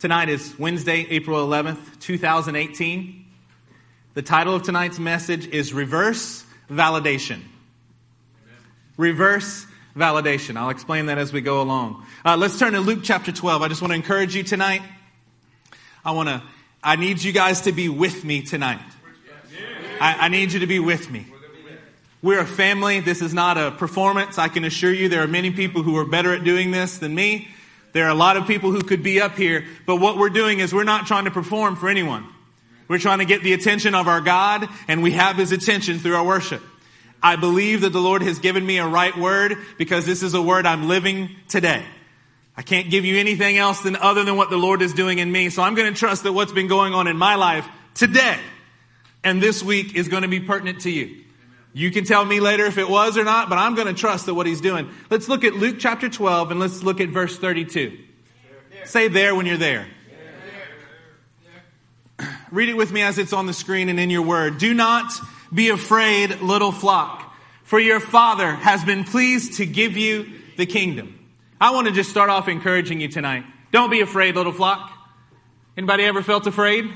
Tonight is Wednesday, April 11th, 2018. The title of tonight's message is Reverse Validation. Reverse validation. I'll explain that as we go along. Uh, let's turn to Luke chapter 12. I just want to encourage you tonight. I want to, I need you guys to be with me tonight. I, I need you to be with me. We're a family. This is not a performance. I can assure you there are many people who are better at doing this than me. There are a lot of people who could be up here, but what we're doing is we're not trying to perform for anyone. We're trying to get the attention of our God, and we have His attention through our worship. I believe that the Lord has given me a right word because this is a word I'm living today. I can't give you anything else than other than what the Lord is doing in me. So I'm going to trust that what's been going on in my life today and this week is going to be pertinent to you. You can tell me later if it was or not, but I'm going to trust that what he's doing. Let's look at Luke chapter 12 and let's look at verse 32. Say there when you're there. Read it with me as it's on the screen and in your word. Do not be afraid, little flock, for your Father has been pleased to give you the kingdom. I want to just start off encouraging you tonight. Don't be afraid, little flock. Anybody ever felt afraid?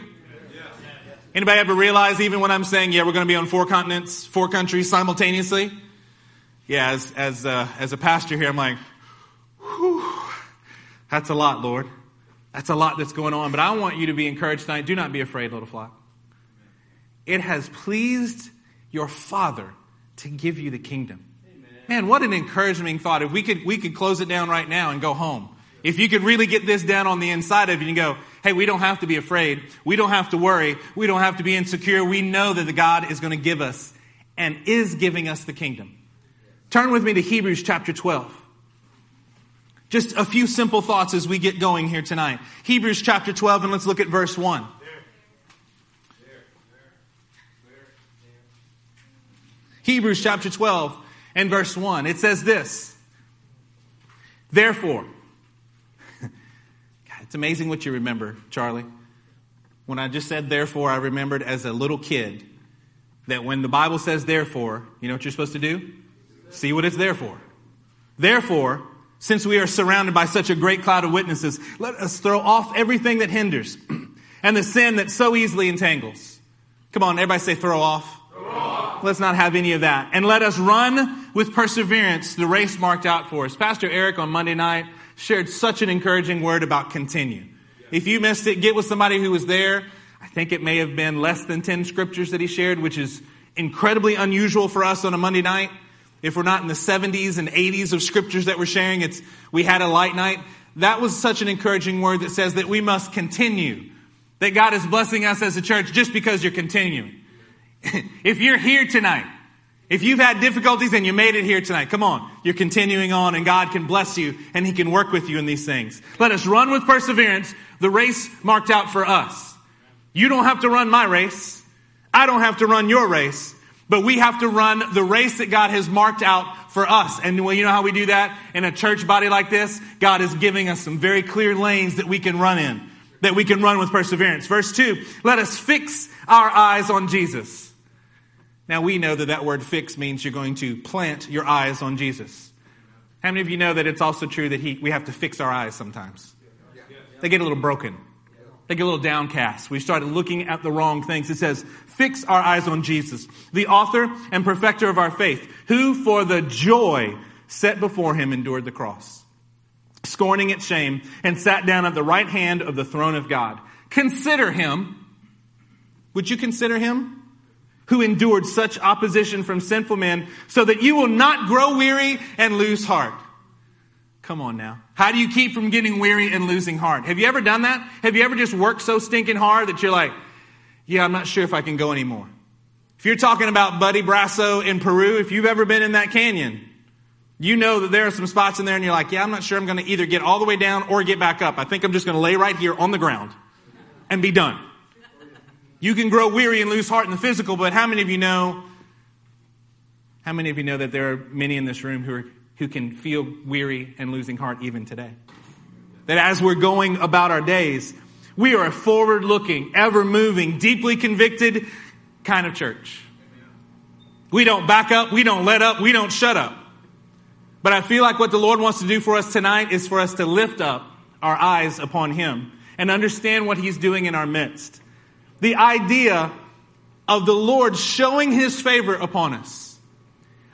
Anybody ever realize even when I'm saying, yeah, we're going to be on four continents, four countries simultaneously? Yeah, as, as, uh, as a pastor here, I'm like, whew, that's a lot, Lord. That's a lot that's going on. But I want you to be encouraged tonight. Do not be afraid, little flock. It has pleased your Father to give you the kingdom. Amen. Man, what an encouraging thought. If we could, we could close it down right now and go home. If you could really get this down on the inside of you and go, hey, we don't have to be afraid. We don't have to worry. We don't have to be insecure. We know that the God is going to give us and is giving us the kingdom. Turn with me to Hebrews chapter 12. Just a few simple thoughts as we get going here tonight. Hebrews chapter 12, and let's look at verse 1. Hebrews chapter 12 and verse 1. It says this Therefore, it's amazing what you remember, Charlie. When I just said therefore, I remembered as a little kid that when the Bible says therefore, you know what you're supposed to do? See what it's there for. Therefore, since we are surrounded by such a great cloud of witnesses, let us throw off everything that hinders and the sin that so easily entangles. Come on, everybody say throw off. Let's not have any of that. And let us run with perseverance the race marked out for us. Pastor Eric on Monday night shared such an encouraging word about continue. If you missed it, get with somebody who was there. I think it may have been less than 10 scriptures that he shared, which is incredibly unusual for us on a Monday night. If we're not in the 70s and 80s of scriptures that we're sharing, it's we had a light night. That was such an encouraging word that says that we must continue. That God is blessing us as a church just because you're continuing. if you're here tonight, if you've had difficulties and you made it here tonight, come on. You're continuing on and God can bless you and He can work with you in these things. Let us run with perseverance the race marked out for us. You don't have to run my race. I don't have to run your race, but we have to run the race that God has marked out for us. And well, you know how we do that in a church body like this? God is giving us some very clear lanes that we can run in, that we can run with perseverance. Verse two, let us fix our eyes on Jesus. Now we know that that word fix means you're going to plant your eyes on Jesus. How many of you know that it's also true that he, we have to fix our eyes sometimes? They get a little broken. They get a little downcast. We started looking at the wrong things. It says, fix our eyes on Jesus, the author and perfecter of our faith, who for the joy set before him endured the cross, scorning its shame, and sat down at the right hand of the throne of God. Consider him. Would you consider him? Who endured such opposition from sinful men so that you will not grow weary and lose heart. Come on now. How do you keep from getting weary and losing heart? Have you ever done that? Have you ever just worked so stinking hard that you're like, yeah, I'm not sure if I can go anymore? If you're talking about Buddy Brasso in Peru, if you've ever been in that canyon, you know that there are some spots in there and you're like, yeah, I'm not sure I'm going to either get all the way down or get back up. I think I'm just going to lay right here on the ground and be done. You can grow weary and lose heart in the physical, but how many of you know? How many of you know that there are many in this room who, are, who can feel weary and losing heart even today? That as we're going about our days, we are a forward looking, ever moving, deeply convicted kind of church. We don't back up, we don't let up, we don't shut up. But I feel like what the Lord wants to do for us tonight is for us to lift up our eyes upon Him and understand what He's doing in our midst. The idea of the Lord showing His favor upon us.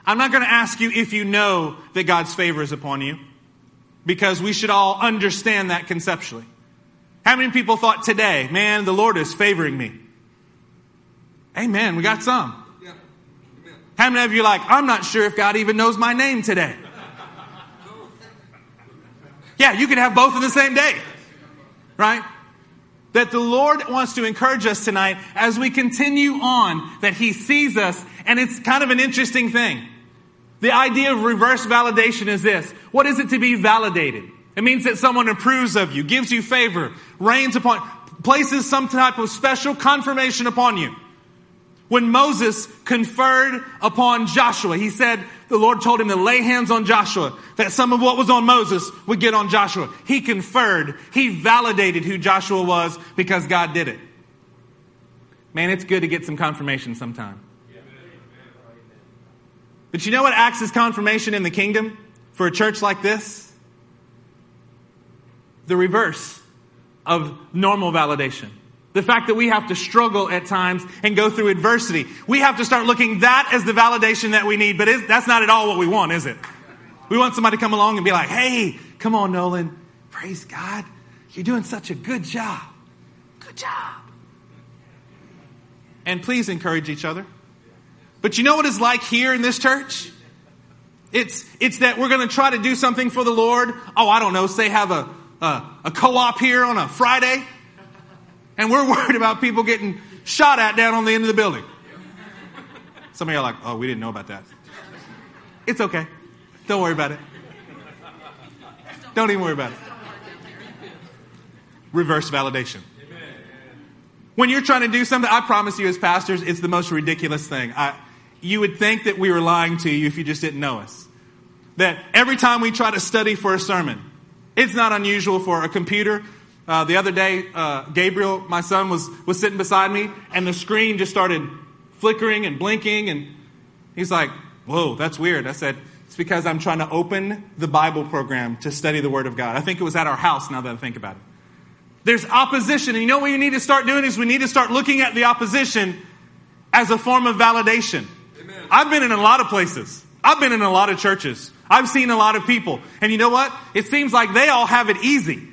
I'm not going to ask you if you know that God's favor is upon you, because we should all understand that conceptually. How many people thought today, man, the Lord is favoring me? Amen. We got some. How many of you like, I'm not sure if God even knows my name today? Yeah, you can have both in the same day. Right? That the Lord wants to encourage us tonight as we continue on, that He sees us, and it's kind of an interesting thing. The idea of reverse validation is this. What is it to be validated? It means that someone approves of you, gives you favor, rains upon, places some type of special confirmation upon you. When Moses conferred upon Joshua, he said, the Lord told him to lay hands on Joshua, that some of what was on Moses would get on Joshua. He conferred, he validated who Joshua was because God did it. Man, it's good to get some confirmation sometime. But you know what acts as confirmation in the kingdom for a church like this? The reverse of normal validation. The fact that we have to struggle at times and go through adversity. We have to start looking that as the validation that we need, but that's not at all what we want, is it? We want somebody to come along and be like, hey, come on, Nolan. Praise God. You're doing such a good job. Good job. And please encourage each other. But you know what it's like here in this church? It's, it's that we're going to try to do something for the Lord. Oh, I don't know, say have a, a, a co-op here on a Friday. And we're worried about people getting shot at down on the end of the building. Some of you are like, oh, we didn't know about that. It's okay. Don't worry about it. Don't even worry about it. Reverse validation. When you're trying to do something, I promise you, as pastors, it's the most ridiculous thing. I, you would think that we were lying to you if you just didn't know us. That every time we try to study for a sermon, it's not unusual for a computer. Uh, the other day, uh, Gabriel, my son, was, was sitting beside me, and the screen just started flickering and blinking, and he's like, Whoa, that's weird. I said, It's because I'm trying to open the Bible program to study the Word of God. I think it was at our house now that I think about it. There's opposition, and you know what we need to start doing is we need to start looking at the opposition as a form of validation. I've been in a lot of places. I've been in a lot of churches. I've seen a lot of people. And you know what? It seems like they all have it easy.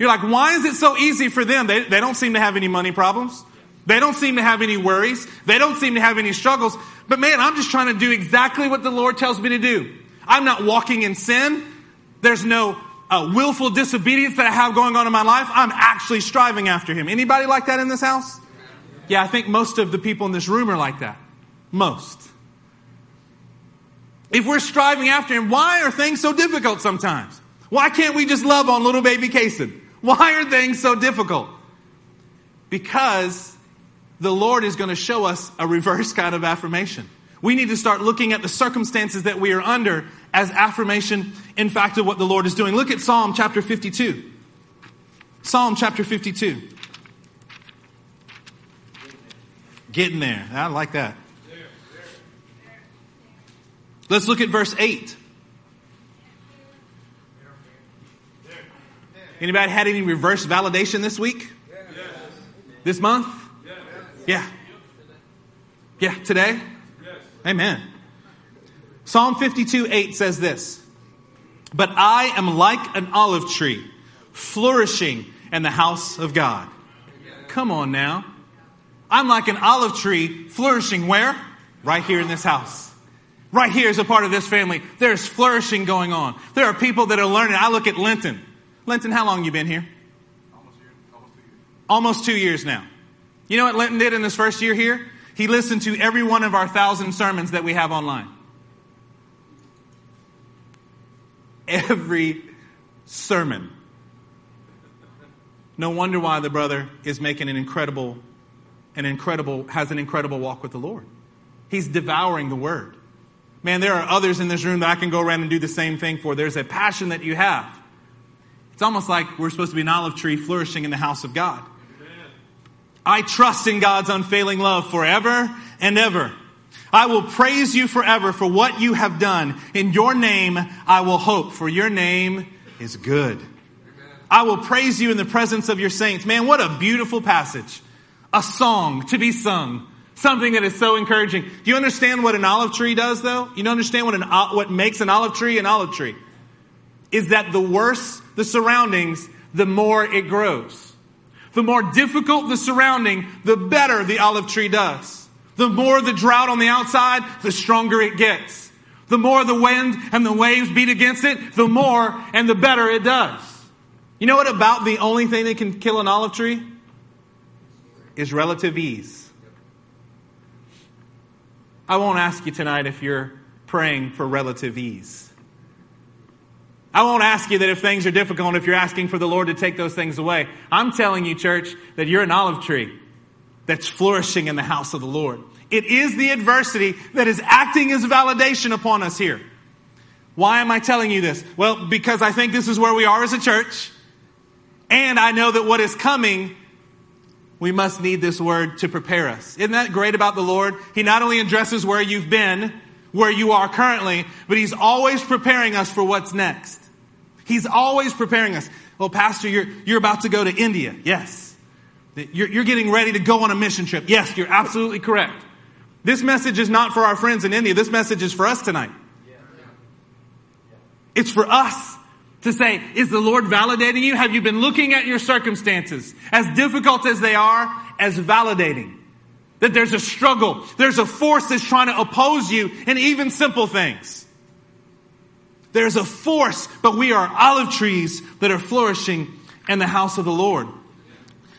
You're like, why is it so easy for them? They, they don't seem to have any money problems. They don't seem to have any worries. They don't seem to have any struggles. But man, I'm just trying to do exactly what the Lord tells me to do. I'm not walking in sin. There's no uh, willful disobedience that I have going on in my life. I'm actually striving after Him. Anybody like that in this house? Yeah, I think most of the people in this room are like that. Most. If we're striving after Him, why are things so difficult sometimes? Why can't we just love on little baby Kason? Why are things so difficult? Because the Lord is going to show us a reverse kind of affirmation. We need to start looking at the circumstances that we are under as affirmation, in fact, of what the Lord is doing. Look at Psalm chapter 52. Psalm chapter 52. Getting there. I like that. Let's look at verse 8. Anybody had any reverse validation this week? This month? Yeah. Yeah, today? Amen. Psalm 52 8 says this But I am like an olive tree, flourishing in the house of God. Come on now. I'm like an olive tree, flourishing where? Right here in this house. Right here as a part of this family, there's flourishing going on. There are people that are learning. I look at Linton. Linton, how long you been here? Almost, year, almost, two almost two years now. You know what Linton did in his first year here? He listened to every one of our thousand sermons that we have online. Every sermon. No wonder why the brother is making an incredible, an incredible, has an incredible walk with the Lord. He's devouring the word. Man, there are others in this room that I can go around and do the same thing for. There's a passion that you have. It's almost like we're supposed to be an olive tree flourishing in the house of God. I trust in God's unfailing love forever and ever. I will praise you forever for what you have done. In your name, I will hope, for your name is good. I will praise you in the presence of your saints. Man, what a beautiful passage. A song to be sung. Something that is so encouraging. Do you understand what an olive tree does though? You don't understand what an, what makes an olive tree an olive tree? Is that the worse the surroundings, the more it grows. The more difficult the surrounding, the better the olive tree does. The more the drought on the outside, the stronger it gets. The more the wind and the waves beat against it, the more and the better it does. You know what about the only thing that can kill an olive tree? Is relative ease. I won't ask you tonight if you're praying for relative ease. I won't ask you that if things are difficult, if you're asking for the Lord to take those things away. I'm telling you, church, that you're an olive tree that's flourishing in the house of the Lord. It is the adversity that is acting as validation upon us here. Why am I telling you this? Well, because I think this is where we are as a church. And I know that what is coming, we must need this word to prepare us. Isn't that great about the Lord? He not only addresses where you've been, where you are currently, but He's always preparing us for what's next. He's always preparing us. Well, Pastor, you're, you're about to go to India. Yes. You're, you're getting ready to go on a mission trip. Yes, you're absolutely correct. This message is not for our friends in India. This message is for us tonight. It's for us to say, is the Lord validating you? Have you been looking at your circumstances, as difficult as they are, as validating? That there's a struggle, there's a force that's trying to oppose you in even simple things. There's a force, but we are olive trees that are flourishing in the house of the Lord.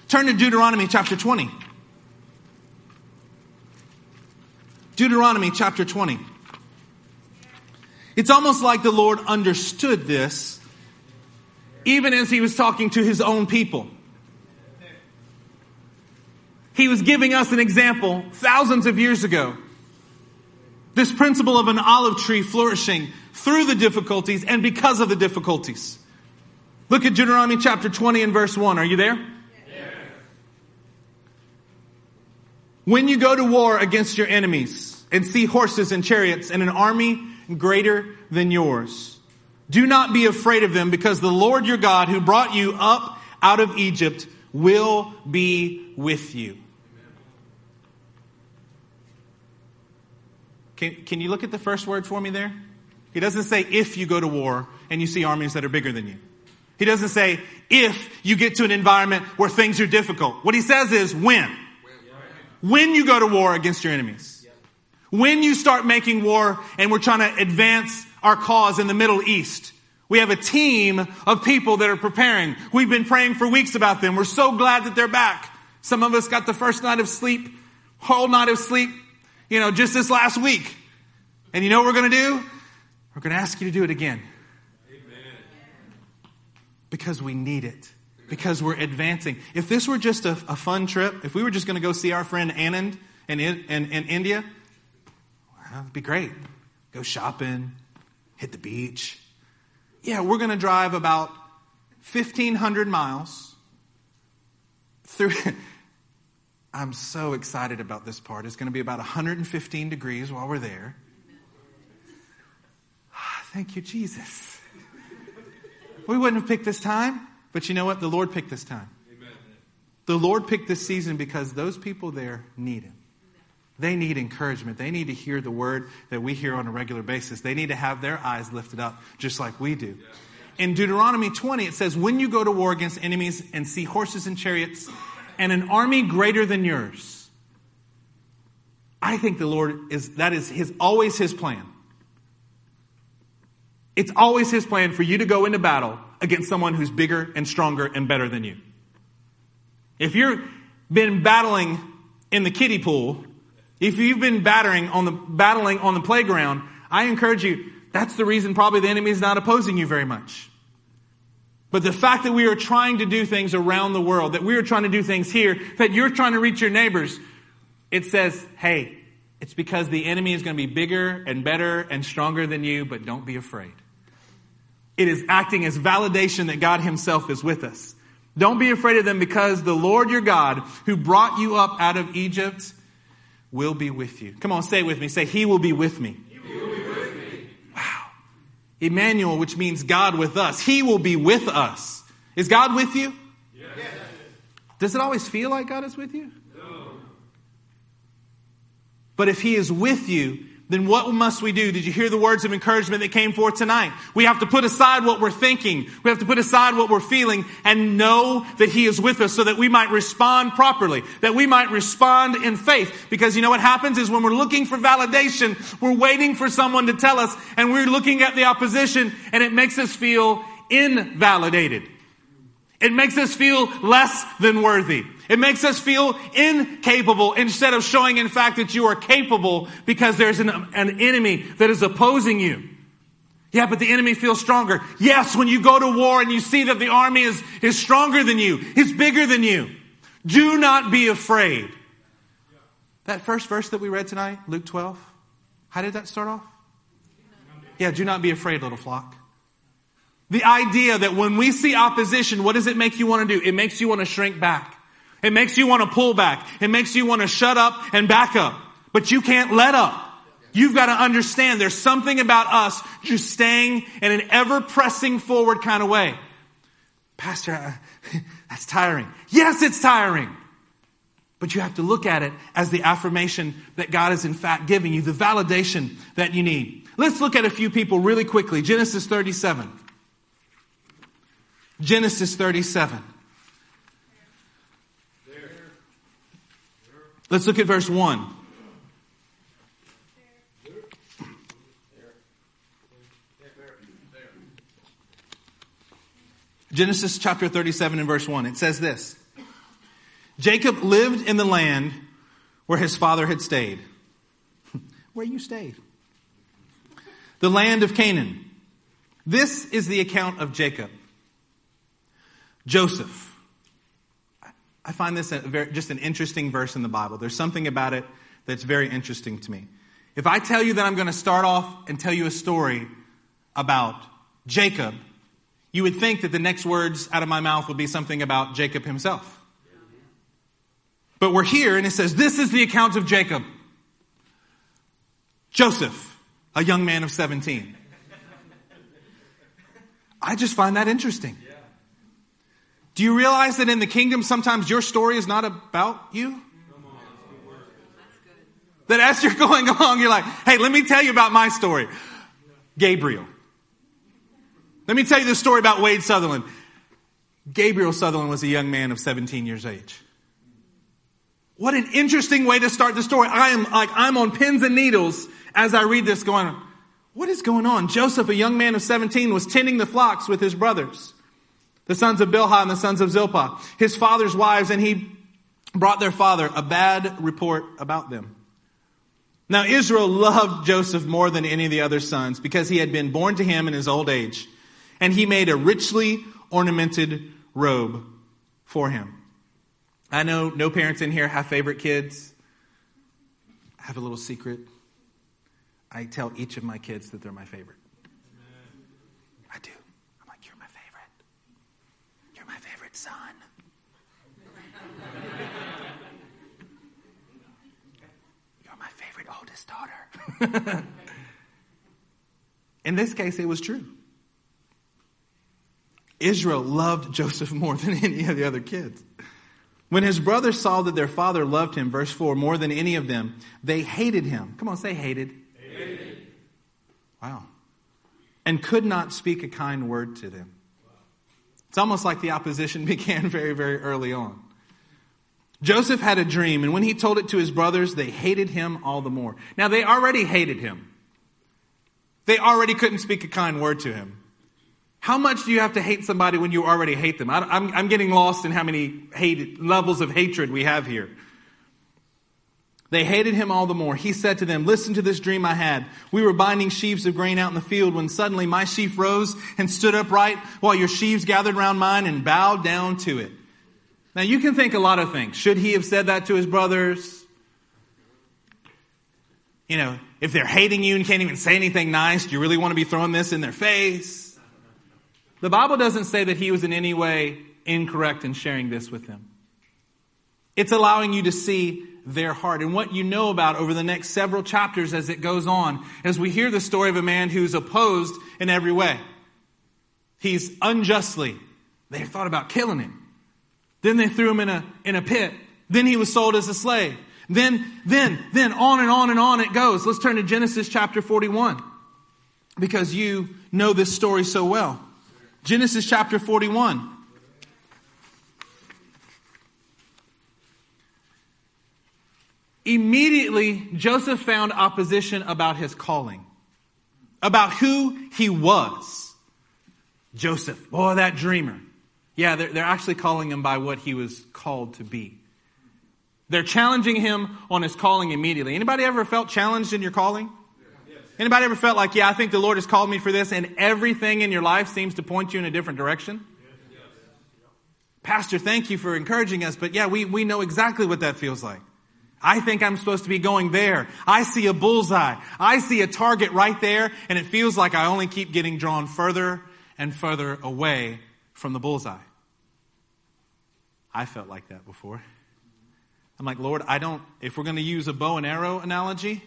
Turn to Deuteronomy chapter 20. Deuteronomy chapter 20. It's almost like the Lord understood this even as he was talking to his own people. He was giving us an example thousands of years ago. This principle of an olive tree flourishing through the difficulties and because of the difficulties. Look at Deuteronomy chapter 20 and verse 1. Are you there? When you go to war against your enemies and see horses and chariots and an army greater than yours, do not be afraid of them because the Lord your God who brought you up out of Egypt will be with you. Can, can you look at the first word for me there? He doesn't say if you go to war and you see armies that are bigger than you. He doesn't say if you get to an environment where things are difficult. What he says is when. When you go to war against your enemies. When you start making war and we're trying to advance our cause in the Middle East. We have a team of people that are preparing. We've been praying for weeks about them. We're so glad that they're back. Some of us got the first night of sleep, whole night of sleep, you know, just this last week. And you know what we're going to do? We're going to ask you to do it again. Amen. Because we need it. Because we're advancing. If this were just a, a fun trip, if we were just going to go see our friend Anand in, in, in India, well, that'd be great. Go shopping, hit the beach. Yeah, we're going to drive about 1,500 miles through. I'm so excited about this part. It's going to be about 115 degrees while we're there. Ah, thank you, Jesus. We wouldn't have picked this time, but you know what? The Lord picked this time. Amen. The Lord picked this season because those people there need Him. They need encouragement. They need to hear the word that we hear on a regular basis. They need to have their eyes lifted up just like we do. In Deuteronomy 20, it says, When you go to war against enemies and see horses and chariots and an army greater than yours, I think the Lord is, that is his, always his plan. It's always his plan for you to go into battle against someone who's bigger and stronger and better than you. If you've been battling in the kiddie pool, if you've been battering on the, battling on the playground, I encourage you, that's the reason probably the enemy is not opposing you very much. But the fact that we are trying to do things around the world, that we are trying to do things here, that you're trying to reach your neighbors, it says, hey, it's because the enemy is going to be bigger and better and stronger than you, but don't be afraid. It is acting as validation that God Himself is with us. Don't be afraid of them because the Lord your God, who brought you up out of Egypt, will be with you. Come on, say it with me. Say, He will be with me. Will be with me. Wow. Emmanuel, which means God with us. He will be with us. Is God with you? Yes. Does it always feel like God is with you? No. But if He is with you, then what must we do? Did you hear the words of encouragement that came forth tonight? We have to put aside what we're thinking. We have to put aside what we're feeling and know that He is with us so that we might respond properly, that we might respond in faith. Because you know what happens is when we're looking for validation, we're waiting for someone to tell us and we're looking at the opposition and it makes us feel invalidated. It makes us feel less than worthy. It makes us feel incapable instead of showing, in fact, that you are capable because there's an, an enemy that is opposing you. Yeah, but the enemy feels stronger. Yes, when you go to war and you see that the army is, is stronger than you, is bigger than you, do not be afraid. That first verse that we read tonight, Luke 12, how did that start off? Yeah, do not be afraid, little flock. The idea that when we see opposition, what does it make you want to do? It makes you want to shrink back. It makes you want to pull back. It makes you want to shut up and back up. But you can't let up. You've got to understand there's something about us just staying in an ever pressing forward kind of way. Pastor, uh, that's tiring. Yes, it's tiring. But you have to look at it as the affirmation that God is in fact giving you, the validation that you need. Let's look at a few people really quickly. Genesis 37. Genesis 37. Let's look at verse 1. Genesis chapter 37 and verse 1. It says this Jacob lived in the land where his father had stayed. where you stayed. The land of Canaan. This is the account of Jacob. Joseph. I find this very, just an interesting verse in the Bible. There's something about it that's very interesting to me. If I tell you that I'm going to start off and tell you a story about Jacob, you would think that the next words out of my mouth would be something about Jacob himself. But we're here and it says, This is the account of Jacob. Joseph, a young man of 17. I just find that interesting. Do you realize that in the kingdom, sometimes your story is not about you? That as you're going along, you're like, hey, let me tell you about my story. Gabriel. Let me tell you the story about Wade Sutherland. Gabriel Sutherland was a young man of 17 years age. What an interesting way to start the story. I am like, I'm on pins and needles as I read this going, what is going on? Joseph, a young man of 17, was tending the flocks with his brothers the sons of Bilhah and the sons of Zilpah, his father's wives, and he brought their father a bad report about them. Now Israel loved Joseph more than any of the other sons because he had been born to him in his old age, and he made a richly ornamented robe for him. I know no parents in here have favorite kids. I have a little secret. I tell each of my kids that they're my favorite. I do. son. You're my favorite oldest daughter. In this case, it was true. Israel loved Joseph more than any of the other kids. When his brothers saw that their father loved him, verse 4, more than any of them, they hated him. Come on, say hated. hated. Wow. And could not speak a kind word to them. It's almost like the opposition began very, very early on. Joseph had a dream, and when he told it to his brothers, they hated him all the more. Now, they already hated him. They already couldn't speak a kind word to him. How much do you have to hate somebody when you already hate them? I'm, I'm getting lost in how many hate, levels of hatred we have here. They hated him all the more. He said to them, Listen to this dream I had. We were binding sheaves of grain out in the field when suddenly my sheaf rose and stood upright while your sheaves gathered round mine and bowed down to it. Now you can think a lot of things. Should he have said that to his brothers? You know, if they're hating you and can't even say anything nice, do you really want to be throwing this in their face? The Bible doesn't say that he was in any way incorrect in sharing this with them. It's allowing you to see their heart. And what you know about over the next several chapters as it goes on, as we hear the story of a man who's opposed in every way. He's unjustly they've thought about killing him. Then they threw him in a, in a pit. Then he was sold as a slave. Then, then, then on and on and on it goes. Let's turn to Genesis chapter 41 because you know this story so well. Genesis chapter 41. Immediately, Joseph found opposition about his calling, about who he was. Joseph, boy, that dreamer. Yeah, they're, they're actually calling him by what he was called to be. They're challenging him on his calling immediately. Anybody ever felt challenged in your calling? Anybody ever felt like, yeah, I think the Lord has called me for this, and everything in your life seems to point you in a different direction? Pastor, thank you for encouraging us, but yeah, we, we know exactly what that feels like. I think I'm supposed to be going there. I see a bullseye. I see a target right there, and it feels like I only keep getting drawn further and further away from the bullseye. I felt like that before. I'm like, Lord, I don't, if we're going to use a bow and arrow analogy,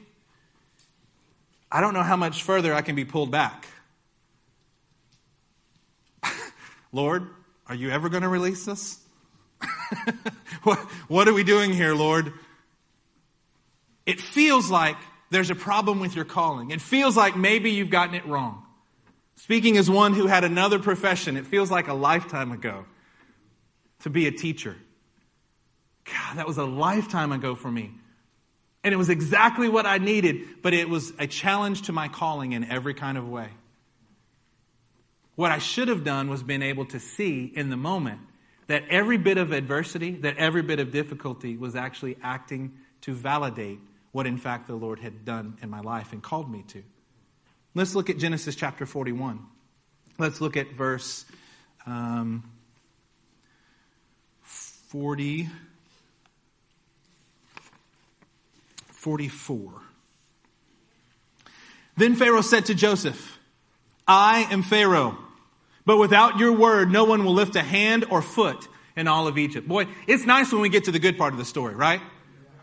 I don't know how much further I can be pulled back. Lord, are you ever going to release us? what, what are we doing here, Lord? It feels like there's a problem with your calling. It feels like maybe you've gotten it wrong. Speaking as one who had another profession, it feels like a lifetime ago to be a teacher. God, that was a lifetime ago for me. And it was exactly what I needed, but it was a challenge to my calling in every kind of way. What I should have done was been able to see in the moment that every bit of adversity, that every bit of difficulty was actually acting to validate what in fact the Lord had done in my life and called me to. Let's look at Genesis chapter 41. Let's look at verse um, 40. 44. Then Pharaoh said to Joseph, I am Pharaoh, but without your word, no one will lift a hand or foot in all of Egypt. Boy, it's nice when we get to the good part of the story, right?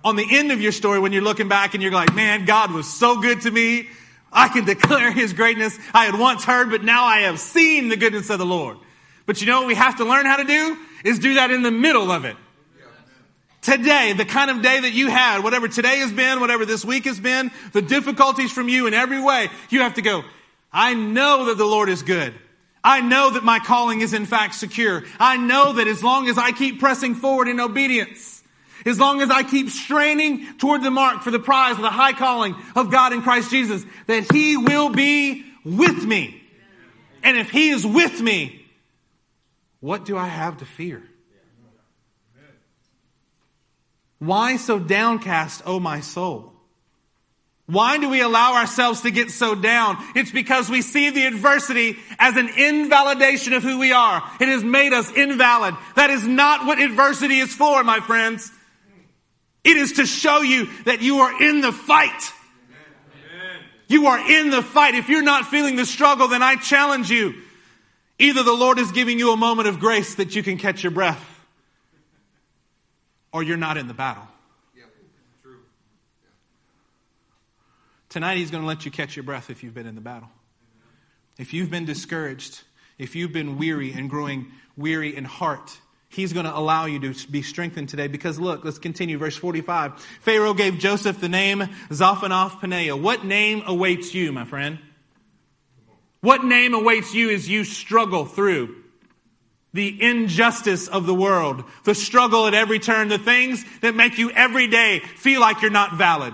On the end of your story, when you're looking back and you're like, man, God was so good to me. I can declare his greatness. I had once heard, but now I have seen the goodness of the Lord. But you know what we have to learn how to do? Is do that in the middle of it. Today, the kind of day that you had, whatever today has been, whatever this week has been, the difficulties from you in every way, you have to go, I know that the Lord is good. I know that my calling is in fact secure. I know that as long as I keep pressing forward in obedience, as long as I keep straining toward the mark for the prize of the high calling of God in Christ Jesus, that He will be with me. And if He is with me, what do I have to fear? Why so downcast, O my soul? Why do we allow ourselves to get so down? It's because we see the adversity as an invalidation of who we are. It has made us invalid. That is not what adversity is for, my friends. It is to show you that you are in the fight. You are in the fight. If you're not feeling the struggle, then I challenge you. Either the Lord is giving you a moment of grace that you can catch your breath, or you're not in the battle. Tonight, He's going to let you catch your breath if you've been in the battle. If you've been discouraged, if you've been weary and growing weary in heart, He's going to allow you to be strengthened today because look, let's continue. Verse 45. Pharaoh gave Joseph the name Zaphanath Paneah. What name awaits you, my friend? What name awaits you as you struggle through the injustice of the world, the struggle at every turn, the things that make you every day feel like you're not valid.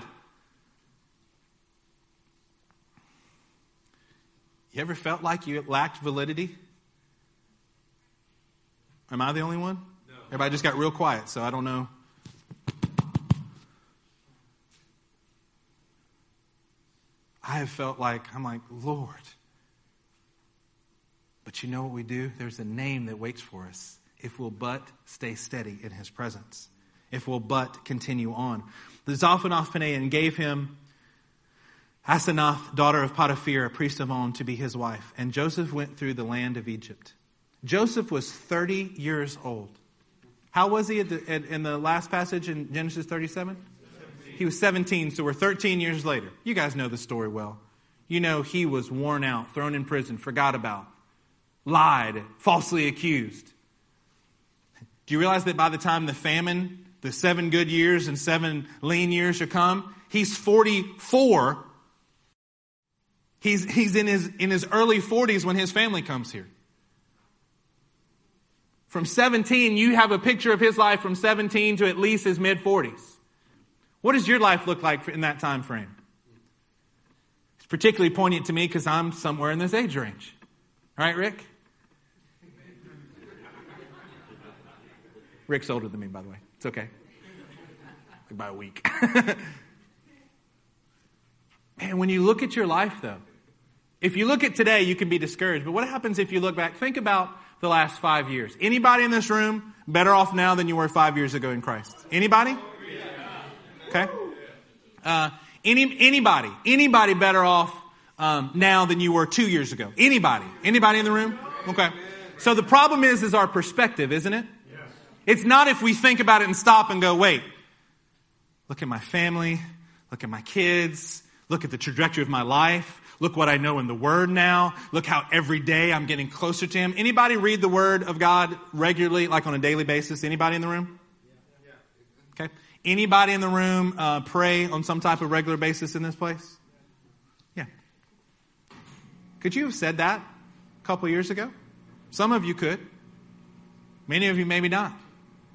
You ever felt like you lacked validity? Am I the only one? No. Everybody just got real quiet, so I don't know. I have felt like, I'm like, Lord, but you know what we do? There's a name that waits for us if we'll but stay steady in his presence, if we'll but continue on. The Zaphanath Paneah gave him Asenath, daughter of Potiphar, a priest of On, to be his wife. And Joseph went through the land of Egypt. Joseph was 30 years old. How was he the, at, in the last passage in Genesis 37? 17. He was 17, so we're 13 years later. You guys know the story well. You know he was worn out, thrown in prison, forgot about lied, falsely accused. Do you realize that by the time the famine, the seven good years and seven lean years are come, he's 44. He's, he's in, his, in his early 40s when his family comes here. From 17, you have a picture of his life from 17 to at least his mid 40s. What does your life look like in that time frame? It's particularly poignant to me because I'm somewhere in this age range. All right, Rick? Rick's older than me, by the way. It's okay. By a week. and when you look at your life, though, if you look at today, you can be discouraged. But what happens if you look back? Think about the last five years. Anybody in this room better off now than you were five years ago in Christ? Anybody? Okay. Uh, any anybody anybody better off um, now than you were two years ago? Anybody? Anybody in the room? Okay. So the problem is is our perspective, isn't it? It's not if we think about it and stop and go, wait, look at my family, look at my kids, look at the trajectory of my life, look what I know in the Word now, look how every day I'm getting closer to Him. Anybody read the Word of God regularly, like on a daily basis? Anybody in the room? Okay. Anybody in the room uh, pray on some type of regular basis in this place? Yeah. Could you have said that a couple years ago? Some of you could. Many of you maybe not.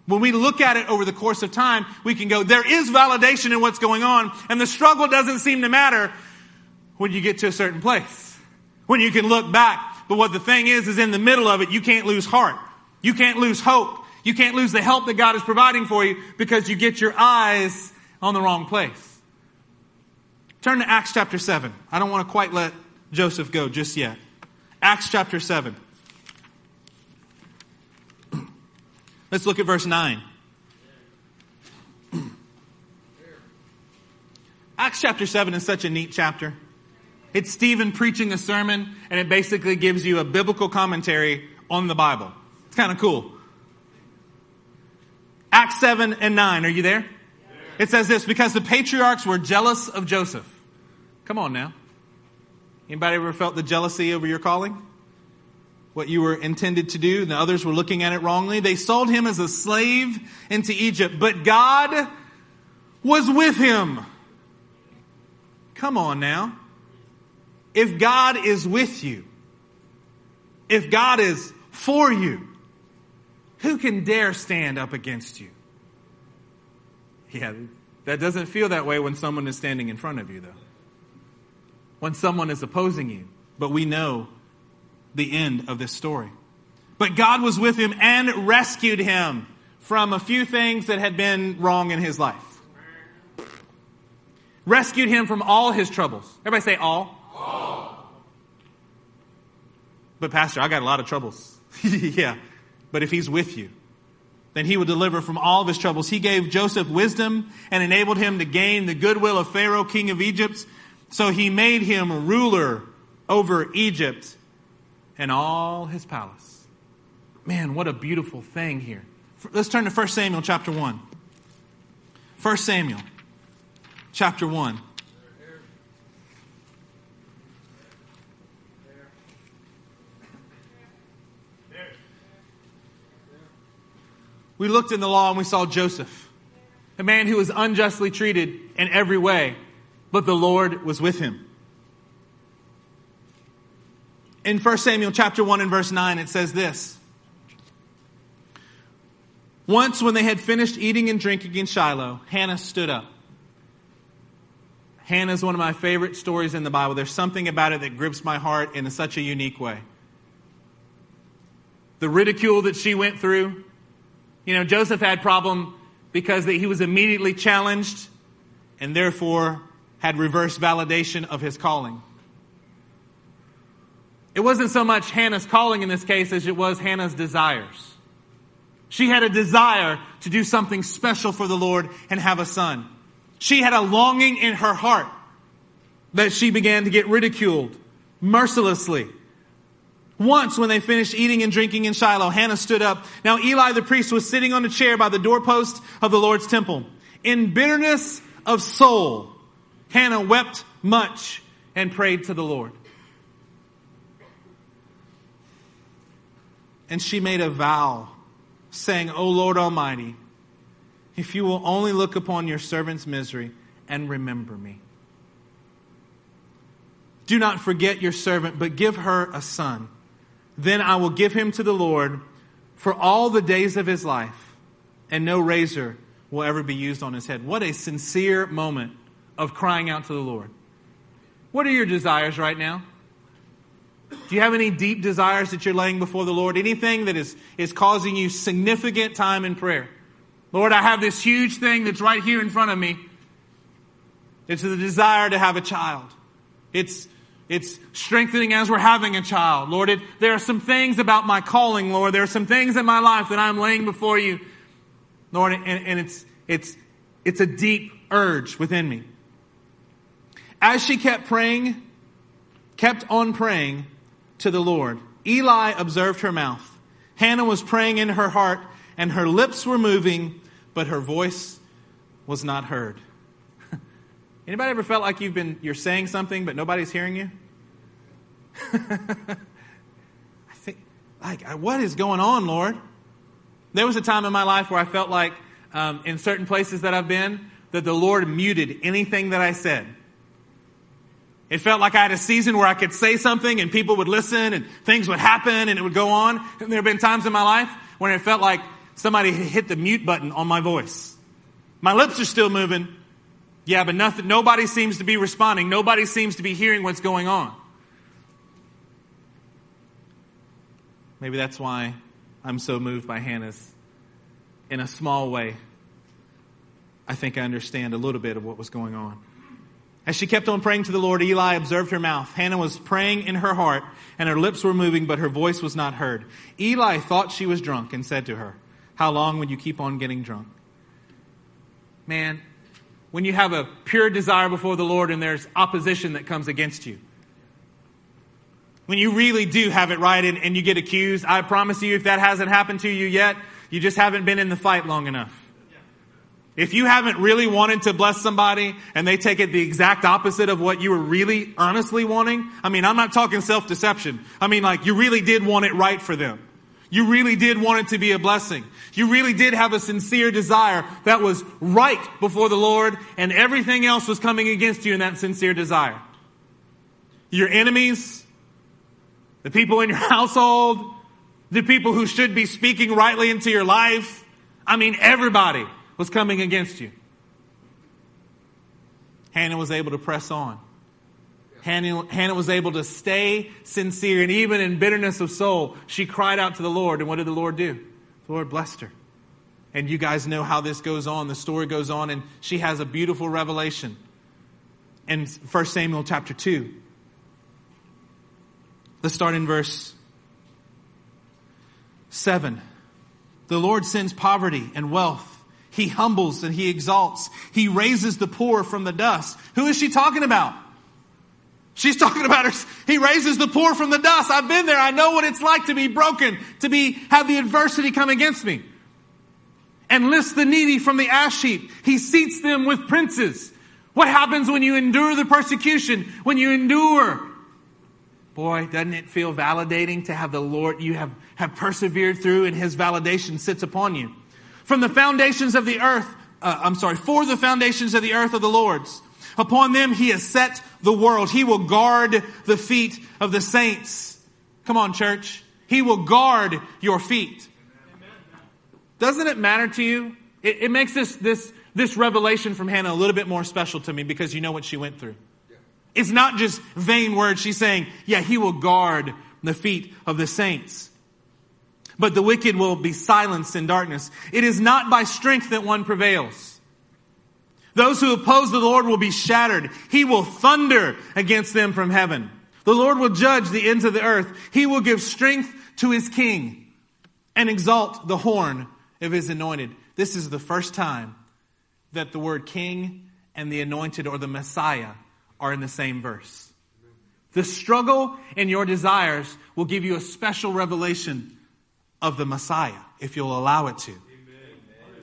When we look at it over the course of time, we can go, there is validation in what's going on, and the struggle doesn't seem to matter when you get to a certain place. When you can look back. But what the thing is, is in the middle of it, you can't lose heart. You can't lose hope. You can't lose the help that God is providing for you because you get your eyes on the wrong place. Turn to Acts chapter 7. I don't want to quite let Joseph go just yet. Acts chapter 7. Let's look at verse 9. Acts chapter 7 is such a neat chapter. It's Stephen preaching a sermon, and it basically gives you a biblical commentary on the Bible. It's kind of cool. Acts 7 and 9, are you there? It says this because the patriarchs were jealous of Joseph. Come on now. Anybody ever felt the jealousy over your calling? what you were intended to do, and the others were looking at it wrongly. They sold him as a slave into Egypt, but God was with him. Come on now. If God is with you, if God is for you, who can dare stand up against you? Yeah, that doesn't feel that way when someone is standing in front of you, though. When someone is opposing you. But we know the end of this story. But God was with him and rescued him from a few things that had been wrong in his life. Rescued him from all his troubles. Everybody say all. But Pastor, I got a lot of troubles. yeah. But if he's with you, then he will deliver from all of his troubles. He gave Joseph wisdom and enabled him to gain the goodwill of Pharaoh, king of Egypt. So he made him ruler over Egypt and all his palace. Man, what a beautiful thing here. Let's turn to 1 Samuel chapter 1. 1 Samuel chapter 1. We looked in the law and we saw Joseph, a man who was unjustly treated in every way, but the Lord was with him in 1 Samuel chapter 1 and verse 9, it says this. Once when they had finished eating and drinking in Shiloh, Hannah stood up. Hannah is one of my favorite stories in the Bible. There's something about it that grips my heart in such a unique way. The ridicule that she went through. You know, Joseph had problem because he was immediately challenged and therefore had reverse validation of his calling. It wasn't so much Hannah's calling in this case as it was Hannah's desires. She had a desire to do something special for the Lord and have a son. She had a longing in her heart that she began to get ridiculed mercilessly. Once, when they finished eating and drinking in Shiloh, Hannah stood up. Now Eli the priest was sitting on a chair by the doorpost of the Lord's temple. In bitterness of soul, Hannah wept much and prayed to the Lord. And she made a vow saying, O Lord Almighty, if you will only look upon your servant's misery and remember me. Do not forget your servant, but give her a son. Then I will give him to the Lord for all the days of his life, and no razor will ever be used on his head. What a sincere moment of crying out to the Lord. What are your desires right now? Do you have any deep desires that you're laying before the Lord? Anything that is, is causing you significant time in prayer? Lord, I have this huge thing that's right here in front of me. It's the desire to have a child. It's, it's strengthening as we're having a child. Lord, it, there are some things about my calling, Lord. There are some things in my life that I'm laying before you. Lord, and, and it's, it's, it's a deep urge within me. As she kept praying, kept on praying to the Lord, Eli observed her mouth. Hannah was praying in her heart, and her lips were moving, but her voice was not heard. Anybody ever felt like you've been you're saying something but nobody's hearing you? I think like what is going on, Lord? There was a time in my life where I felt like um, in certain places that I've been that the Lord muted anything that I said. It felt like I had a season where I could say something and people would listen and things would happen and it would go on. And there have been times in my life when it felt like somebody hit the mute button on my voice. My lips are still moving. Yeah, but nothing, nobody seems to be responding. Nobody seems to be hearing what's going on. Maybe that's why I'm so moved by Hannah's. In a small way, I think I understand a little bit of what was going on. As she kept on praying to the Lord, Eli observed her mouth. Hannah was praying in her heart, and her lips were moving, but her voice was not heard. Eli thought she was drunk and said to her, How long will you keep on getting drunk? Man, when you have a pure desire before the Lord and there's opposition that comes against you, when you really do have it right and, and you get accused, I promise you, if that hasn't happened to you yet, you just haven't been in the fight long enough. If you haven't really wanted to bless somebody and they take it the exact opposite of what you were really honestly wanting, I mean, I'm not talking self-deception. I mean, like, you really did want it right for them. You really did want it to be a blessing. You really did have a sincere desire that was right before the Lord and everything else was coming against you in that sincere desire. Your enemies, the people in your household, the people who should be speaking rightly into your life. I mean, everybody was coming against you. Hannah was able to press on. Hannah, Hannah, was able to stay sincere, and even in bitterness of soul, she cried out to the Lord. And what did the Lord do? The Lord blessed her. And you guys know how this goes on. The story goes on, and she has a beautiful revelation in 1 Samuel chapter 2. Let's start in verse 7. The Lord sends poverty and wealth. He humbles and he exalts. He raises the poor from the dust. Who is she talking about? She's talking about her. He raises the poor from the dust. I've been there. I know what it's like to be broken, to be, have the adversity come against me. And lifts the needy from the ash heap. He seats them with princes. What happens when you endure the persecution? When you endure Boy, doesn't it feel validating to have the Lord you have, have persevered through and his validation sits upon you. From the foundations of the earth, uh, I'm sorry, for the foundations of the earth are the Lord's. Upon them he has set the world. He will guard the feet of the saints. Come on, church. He will guard your feet. Doesn't it matter to you? It, it makes this, this, this revelation from Hannah a little bit more special to me because you know what she went through. It's not just vain words. She's saying, yeah, he will guard the feet of the saints. But the wicked will be silenced in darkness. It is not by strength that one prevails. Those who oppose the Lord will be shattered. He will thunder against them from heaven. The Lord will judge the ends of the earth. He will give strength to his king and exalt the horn of his anointed. This is the first time that the word king and the anointed or the Messiah are in the same verse. The struggle and your desires will give you a special revelation of the Messiah if you'll allow it to.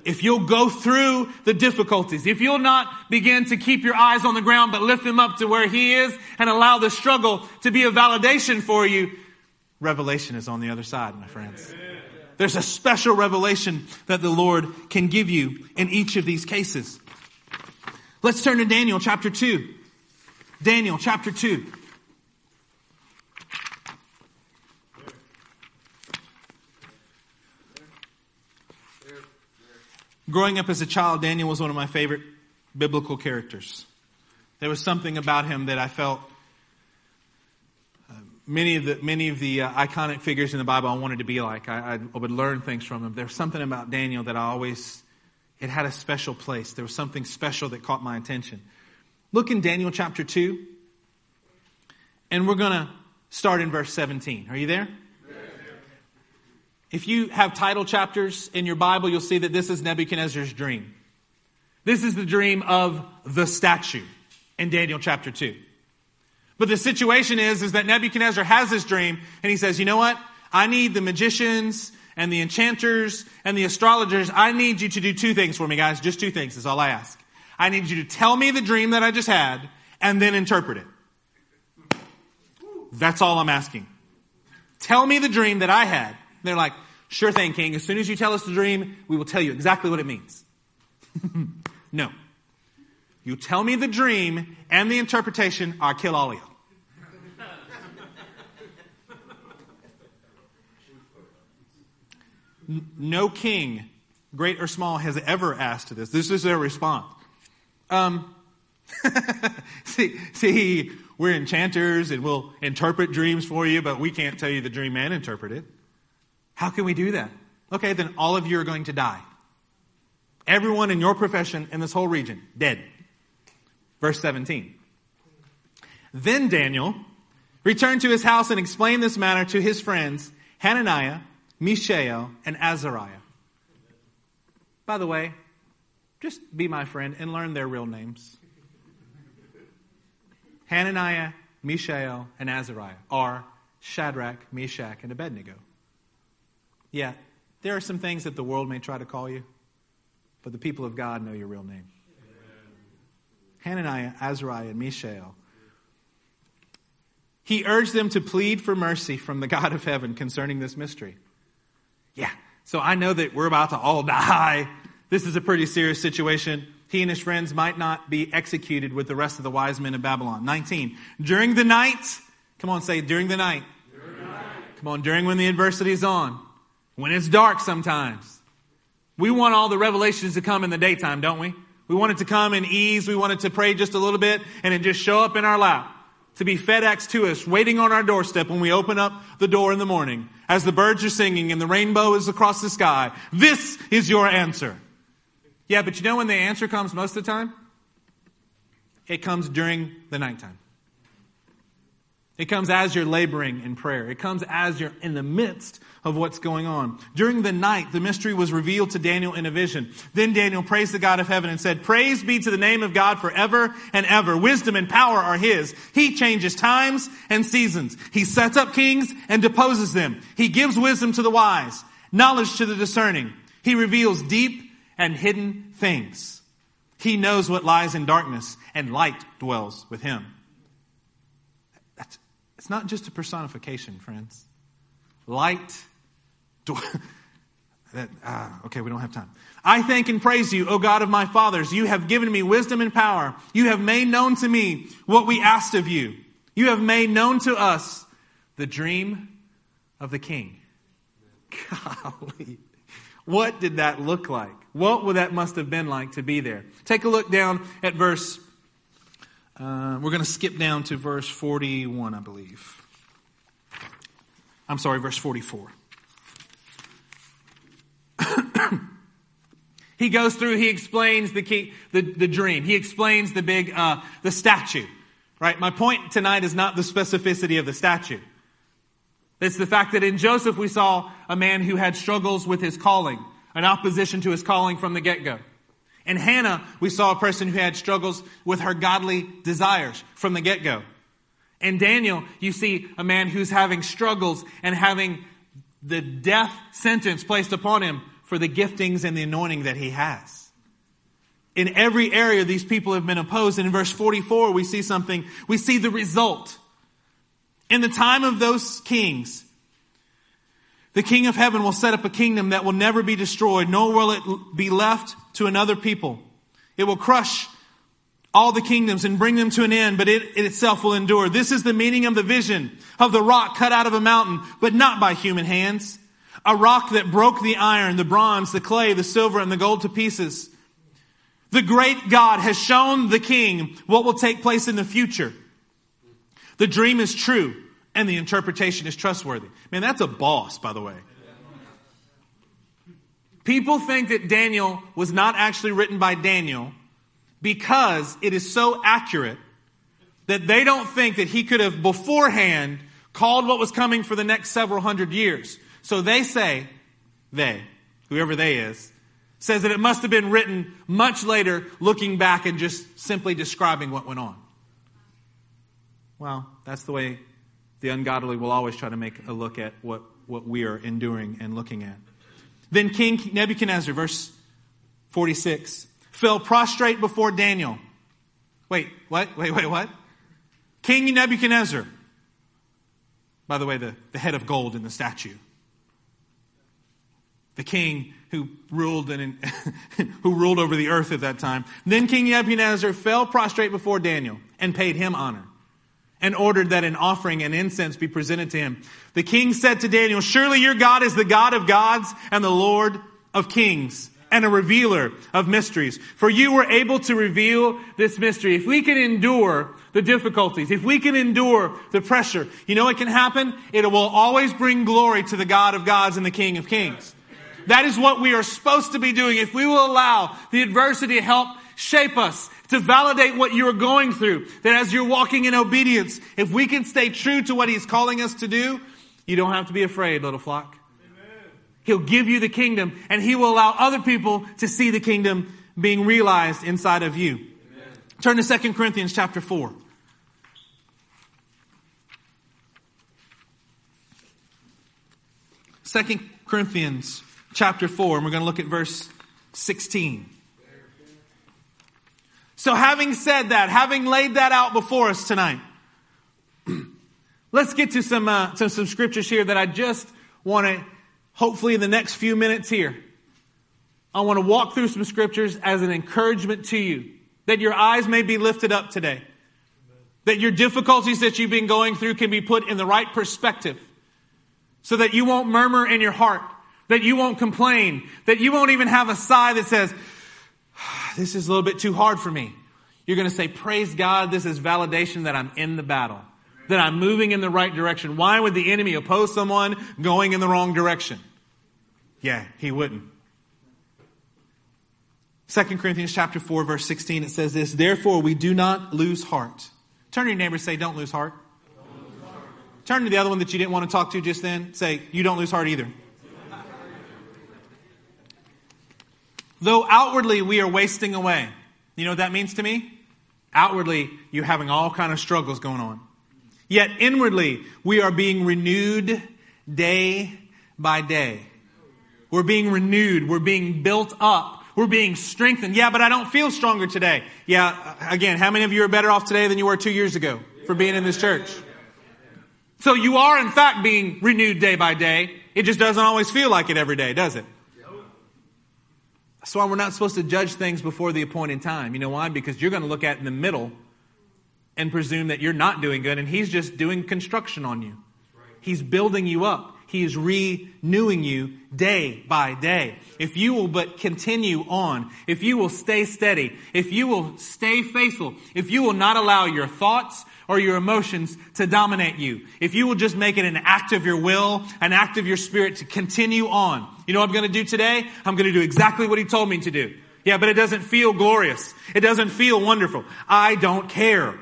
If you'll go through the difficulties, if you'll not begin to keep your eyes on the ground but lift them up to where He is and allow the struggle to be a validation for you, revelation is on the other side, my friends. There's a special revelation that the Lord can give you in each of these cases. Let's turn to Daniel chapter 2. Daniel chapter 2. Growing up as a child, Daniel was one of my favorite biblical characters. There was something about him that I felt uh, many of the many of the uh, iconic figures in the Bible I wanted to be like. I, I, would learn things from them. There's something about Daniel that I always it had a special place. There was something special that caught my attention. Look in Daniel chapter two, and we're going to start in verse 17. Are you there? If you have title chapters in your Bible, you'll see that this is Nebuchadnezzar's dream. This is the dream of the statue in Daniel chapter 2. But the situation is, is that Nebuchadnezzar has this dream and he says, you know what? I need the magicians and the enchanters and the astrologers. I need you to do two things for me, guys. Just two things is all I ask. I need you to tell me the dream that I just had and then interpret it. That's all I'm asking. Tell me the dream that I had they're like, sure thing, king. As soon as you tell us the dream, we will tell you exactly what it means. no. You tell me the dream and the interpretation, I'll kill all of you. no king, great or small, has ever asked this. This is their response. Um, see, see, we're enchanters and we'll interpret dreams for you, but we can't tell you the dream and interpret it. How can we do that? Okay, then all of you are going to die. Everyone in your profession in this whole region, dead. Verse 17. Then Daniel returned to his house and explained this matter to his friends, Hananiah, Mishael, and Azariah. By the way, just be my friend and learn their real names. Hananiah, Mishael, and Azariah are Shadrach, Meshach, and Abednego. Yeah, there are some things that the world may try to call you, but the people of God know your real name. Hananiah, Azariah, and Mishael. He urged them to plead for mercy from the God of heaven concerning this mystery. Yeah, so I know that we're about to all die. This is a pretty serious situation. He and his friends might not be executed with the rest of the wise men of Babylon. 19. During the night, come on, say during the night. Come on, during when the adversity is on when it's dark sometimes. We want all the revelations to come in the daytime, don't we? We want it to come in ease. We want it to pray just a little bit and it just show up in our lap. To be FedEx to us, waiting on our doorstep when we open up the door in the morning as the birds are singing and the rainbow is across the sky. This is your answer. Yeah, but you know when the answer comes most of the time? It comes during the nighttime. It comes as you're laboring in prayer. It comes as you're in the midst of what's going on. During the night, the mystery was revealed to Daniel in a vision. Then Daniel praised the God of heaven and said, Praise be to the name of God forever and ever. Wisdom and power are his. He changes times and seasons. He sets up kings and deposes them. He gives wisdom to the wise, knowledge to the discerning. He reveals deep and hidden things. He knows what lies in darkness and light dwells with him. That's, It's not just a personification, friends. Light. that, uh, okay, we don't have time. I thank and praise you, O God of my fathers. You have given me wisdom and power. You have made known to me what we asked of you. You have made known to us the dream of the king. Golly. What did that look like? What would that must have been like to be there? Take a look down at verse uh, we're going to skip down to verse 41, I believe. I'm sorry, verse 44. he goes through, he explains the, key, the, the dream. He explains the big, uh, the statue. Right? My point tonight is not the specificity of the statue. It's the fact that in Joseph we saw a man who had struggles with his calling, an opposition to his calling from the get-go. In Hannah, we saw a person who had struggles with her godly desires from the get go. In Daniel, you see a man who's having struggles and having the death sentence placed upon him for the giftings and the anointing that he has. In every area, these people have been opposed. And in verse 44, we see something. We see the result. In the time of those kings, The king of heaven will set up a kingdom that will never be destroyed, nor will it be left to another people. It will crush all the kingdoms and bring them to an end, but it, it, itself will endure. This is the meaning of the vision of the rock cut out of a mountain, but not by human hands. A rock that broke the iron, the bronze, the clay, the silver, and the gold to pieces. The great God has shown the king what will take place in the future. The dream is true and the interpretation is trustworthy. Man, that's a boss, by the way. People think that Daniel was not actually written by Daniel because it is so accurate that they don't think that he could have beforehand called what was coming for the next several hundred years. So they say, they, whoever they is, says that it must have been written much later, looking back and just simply describing what went on. Well, that's the way the ungodly will always try to make a look at what, what we are enduring and looking at. Then King Nebuchadnezzar, verse 46, fell prostrate before Daniel. Wait, what? Wait, wait, what? King Nebuchadnezzar. By the way, the, the head of gold in the statue. The king who ruled and who ruled over the earth at that time. Then King Nebuchadnezzar fell prostrate before Daniel and paid him honor and ordered that an offering and incense be presented to him. The king said to Daniel, Surely your God is the God of gods and the Lord of kings and a revealer of mysteries. For you were able to reveal this mystery. If we can endure the difficulties, if we can endure the pressure, you know what can happen? It will always bring glory to the God of gods and the King of kings. That is what we are supposed to be doing. If we will allow the adversity to help shape us, to validate what you're going through, that as you're walking in obedience, if we can stay true to what He's calling us to do, you don't have to be afraid, little flock. He'll give you the kingdom and He will allow other people to see the kingdom being realized inside of you. Amen. Turn to 2 Corinthians chapter 4. Second Corinthians chapter 4, and we're going to look at verse 16. So, having said that, having laid that out before us tonight, let's get to some, uh, to some scriptures here that I just want to, hopefully, in the next few minutes here, I want to walk through some scriptures as an encouragement to you that your eyes may be lifted up today, that your difficulties that you've been going through can be put in the right perspective, so that you won't murmur in your heart, that you won't complain, that you won't even have a sigh that says, this is a little bit too hard for me. You're going to say, Praise God, this is validation that I'm in the battle, that I'm moving in the right direction. Why would the enemy oppose someone going in the wrong direction? Yeah, he wouldn't. 2 Corinthians chapter 4 verse 16 it says this, therefore we do not lose heart. Turn to your neighbor say, don't lose heart. Don't lose heart. Turn to the other one that you didn't want to talk to just then. Say, you don't lose heart either. Though outwardly we are wasting away. You know what that means to me? Outwardly, you're having all kind of struggles going on. Yet inwardly, we are being renewed day by day. We're being renewed. We're being built up. We're being strengthened. Yeah, but I don't feel stronger today. Yeah, again, how many of you are better off today than you were two years ago for being in this church? So you are, in fact, being renewed day by day. It just doesn't always feel like it every day, does it? That's why we're not supposed to judge things before the appointed time. You know why? Because you're going to look at in the middle and presume that you're not doing good, and He's just doing construction on you. He's building you up. He is renewing you day by day. If you will but continue on, if you will stay steady, if you will stay faithful, if you will not allow your thoughts or your emotions to dominate you, if you will just make it an act of your will, an act of your spirit to continue on. You know what I'm going to do today? I'm going to do exactly what he told me to do. Yeah, but it doesn't feel glorious. It doesn't feel wonderful. I don't care.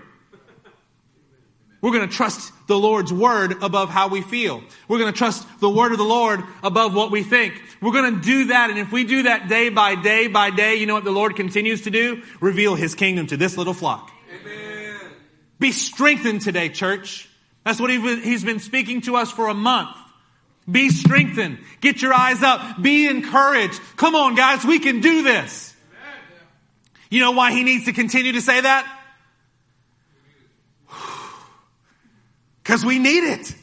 We're going to trust the Lord's word above how we feel. We're going to trust the word of the Lord above what we think. We're going to do that. And if we do that day by day by day, you know what the Lord continues to do? Reveal his kingdom to this little flock. Amen. Be strengthened today, church. That's what he's been speaking to us for a month. Be strengthened. Get your eyes up. Be encouraged. Come on, guys. We can do this. You know why he needs to continue to say that? Because we need it.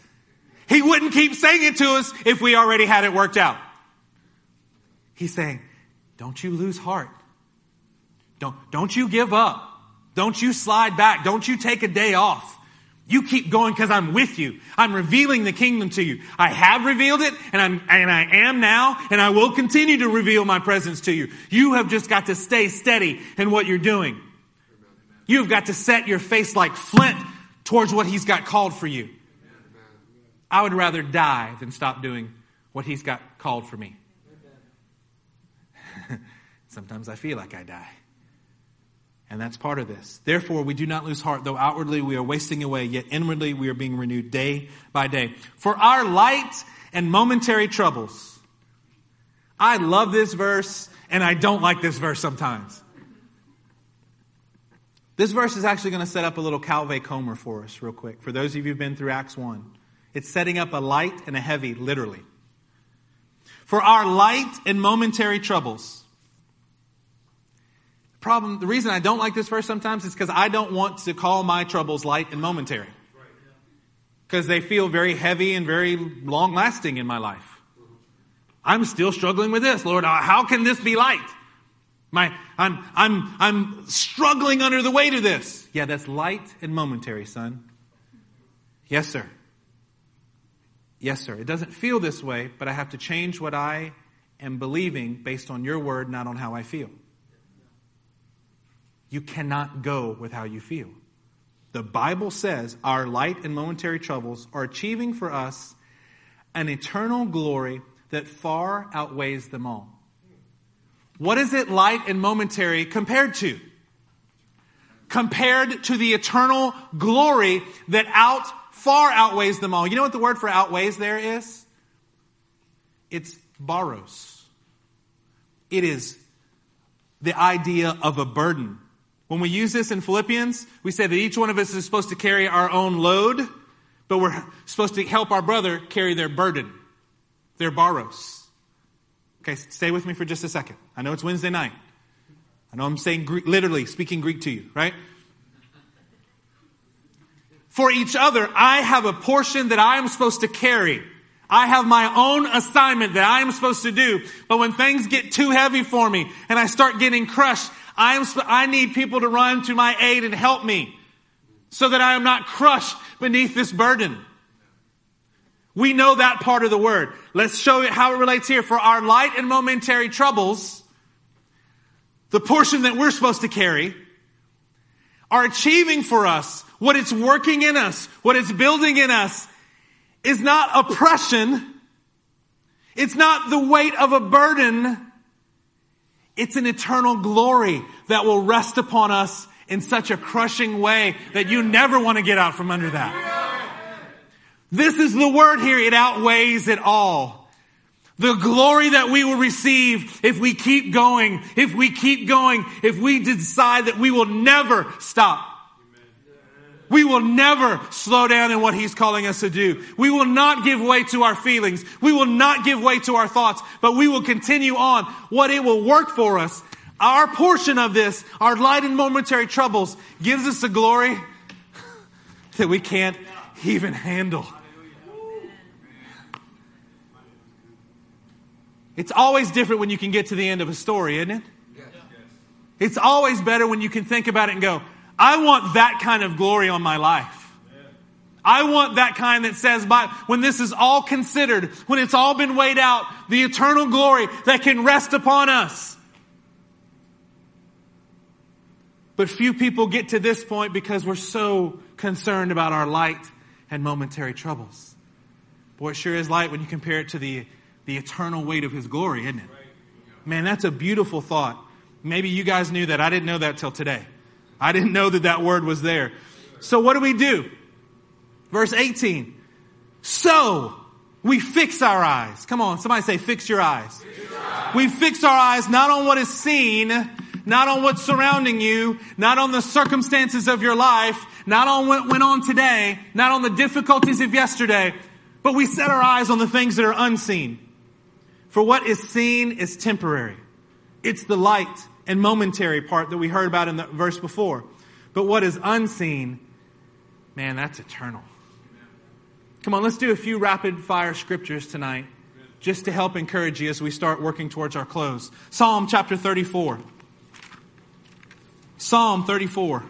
He wouldn't keep saying it to us if we already had it worked out. He's saying, don't you lose heart. Don't, don't you give up. Don't you slide back. Don't you take a day off. You keep going because I'm with you. I'm revealing the kingdom to you. I have revealed it and I'm, and I am now and I will continue to reveal my presence to you. You have just got to stay steady in what you're doing. You've got to set your face like flint towards what he's got called for you. I would rather die than stop doing what he's got called for me. Sometimes I feel like I die. And that's part of this. Therefore, we do not lose heart, though outwardly we are wasting away, yet inwardly we are being renewed day by day. For our light and momentary troubles. I love this verse, and I don't like this verse sometimes. This verse is actually going to set up a little Kal v'Chomer for us, real quick, for those of you who've been through Acts 1. It's setting up a light and a heavy, literally. For our light and momentary troubles problem, the reason I don't like this verse sometimes is because I don't want to call my troubles light and momentary. Because they feel very heavy and very long lasting in my life. I'm still struggling with this, Lord. How can this be light? My, I'm, I'm, I'm struggling under the weight of this. Yeah, that's light and momentary, son. Yes, sir. Yes, sir. It doesn't feel this way, but I have to change what I am believing based on your word, not on how I feel. You cannot go with how you feel. The Bible says our light and momentary troubles are achieving for us an eternal glory that far outweighs them all. What is it light and momentary compared to? Compared to the eternal glory that out far outweighs them all. You know what the word for outweighs there is? It's baros. It is the idea of a burden. When we use this in Philippians, we say that each one of us is supposed to carry our own load, but we're supposed to help our brother carry their burden, their baros. Okay, stay with me for just a second. I know it's Wednesday night. I know I'm saying Greek, literally speaking Greek to you, right? For each other, I have a portion that I am supposed to carry. I have my own assignment that I am supposed to do. But when things get too heavy for me and I start getting crushed, I, am, I need people to run to my aid and help me so that I am not crushed beneath this burden. We know that part of the word. Let's show it how it relates here. For our light and momentary troubles, the portion that we're supposed to carry, are achieving for us what it's working in us, what it's building in us, is not oppression. It's not the weight of a burden. It's an eternal glory that will rest upon us in such a crushing way that you never want to get out from under that. This is the word here. It outweighs it all. The glory that we will receive if we keep going, if we keep going, if we decide that we will never stop. We will never slow down in what He's calling us to do. We will not give way to our feelings. We will not give way to our thoughts, but we will continue on. What it will work for us, our portion of this, our light and momentary troubles, gives us a glory that we can't even handle. It's always different when you can get to the end of a story, isn't it? It's always better when you can think about it and go, I want that kind of glory on my life. I want that kind that says, by, when this is all considered, when it's all been weighed out, the eternal glory that can rest upon us. But few people get to this point because we're so concerned about our light and momentary troubles. Boy, it sure is light when you compare it to the, the eternal weight of His glory, isn't it? Man, that's a beautiful thought. Maybe you guys knew that. I didn't know that till today. I didn't know that that word was there. So what do we do? Verse 18. So we fix our eyes. Come on, somebody say, fix your eyes. Fix your eyes. We fix our eyes not on what is seen, not on what's surrounding you, not on the circumstances of your life, not on what went on today, not on the difficulties of yesterday, but we set our eyes on the things that are unseen. For what is seen is temporary. It's the light and momentary part that we heard about in the verse before. But what is unseen, man, that's eternal. Come on, let's do a few rapid fire scriptures tonight just to help encourage you as we start working towards our close. Psalm chapter 34. Psalm 34.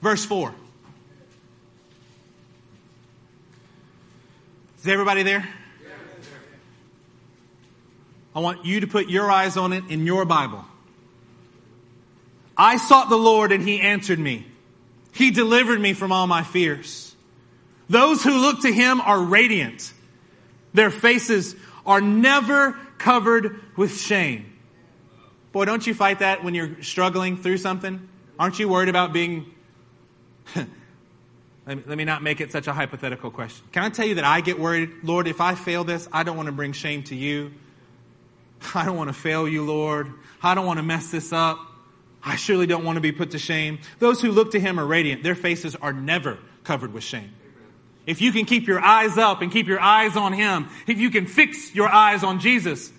Verse 4. Is everybody there? I want you to put your eyes on it in your Bible. I sought the Lord and he answered me. He delivered me from all my fears. Those who look to him are radiant. Their faces are never covered with shame. Boy, don't you fight that when you're struggling through something? Aren't you worried about being. let, me, let me not make it such a hypothetical question. Can I tell you that I get worried? Lord, if I fail this, I don't want to bring shame to you. I don't want to fail you, Lord. I don't want to mess this up. I surely don't want to be put to shame. Those who look to him are radiant. Their faces are never covered with shame. If you can keep your eyes up and keep your eyes on him, if you can fix your eyes on Jesus,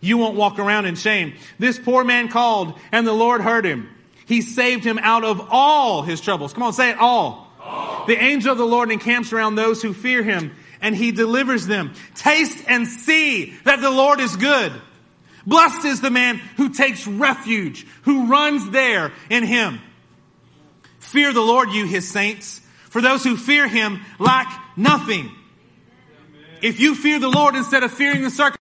you won't walk around in shame. This poor man called and the Lord heard him. He saved him out of all his troubles. Come on, say it all. The angel of the Lord encamps around those who fear him and he delivers them. Taste and see that the Lord is good. Blessed is the man who takes refuge, who runs there in him. Fear the Lord, you his saints, for those who fear him lack nothing. If you fear the Lord instead of fearing the circumstances,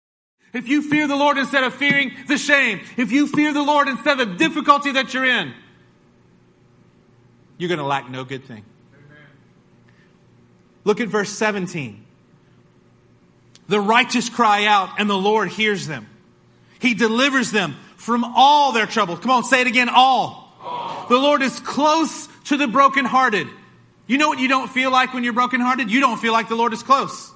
if you fear the Lord instead of fearing the shame, if you fear the Lord instead of the difficulty that you're in, you're going to lack no good thing. Look at verse 17. The righteous cry out, and the Lord hears them. He delivers them from all their troubles. Come on, say it again, all. all. The Lord is close to the brokenhearted. You know what you don't feel like when you're brokenhearted? You don't feel like the Lord is close.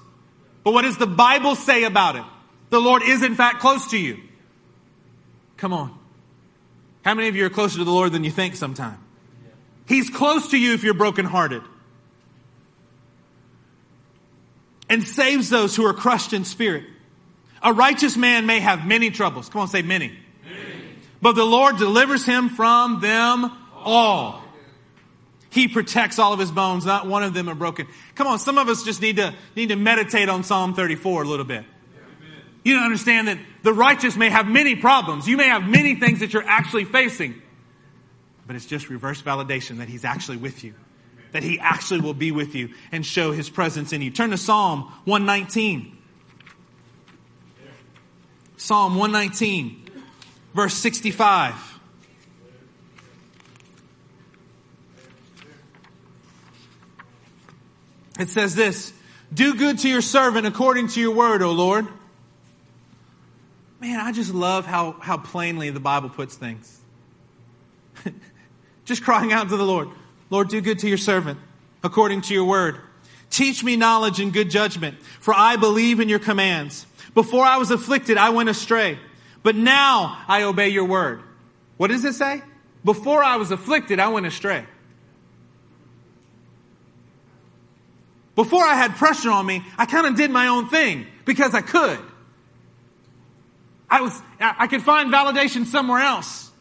But what does the Bible say about it? The Lord is in fact close to you. Come on. How many of you are closer to the Lord than you think sometime? He's close to you if you're brokenhearted. And saves those who are crushed in spirit. A righteous man may have many troubles. Come on, say many. many. But the Lord delivers him from them all. He protects all of his bones. Not one of them are broken. Come on, some of us just need to, need to meditate on Psalm 34 a little bit. You don't understand that the righteous may have many problems. You may have many things that you're actually facing. But it's just reverse validation that he's actually with you. That he actually will be with you and show his presence in you. Turn to Psalm 119. Psalm 119, verse 65. It says this Do good to your servant according to your word, O Lord. Man, I just love how, how plainly the Bible puts things. just crying out to the Lord Lord, do good to your servant according to your word. Teach me knowledge and good judgment, for I believe in your commands. Before I was afflicted, I went astray. But now I obey your word. What does it say? Before I was afflicted, I went astray. Before I had pressure on me, I kind of did my own thing because I could. I was, I could find validation somewhere else.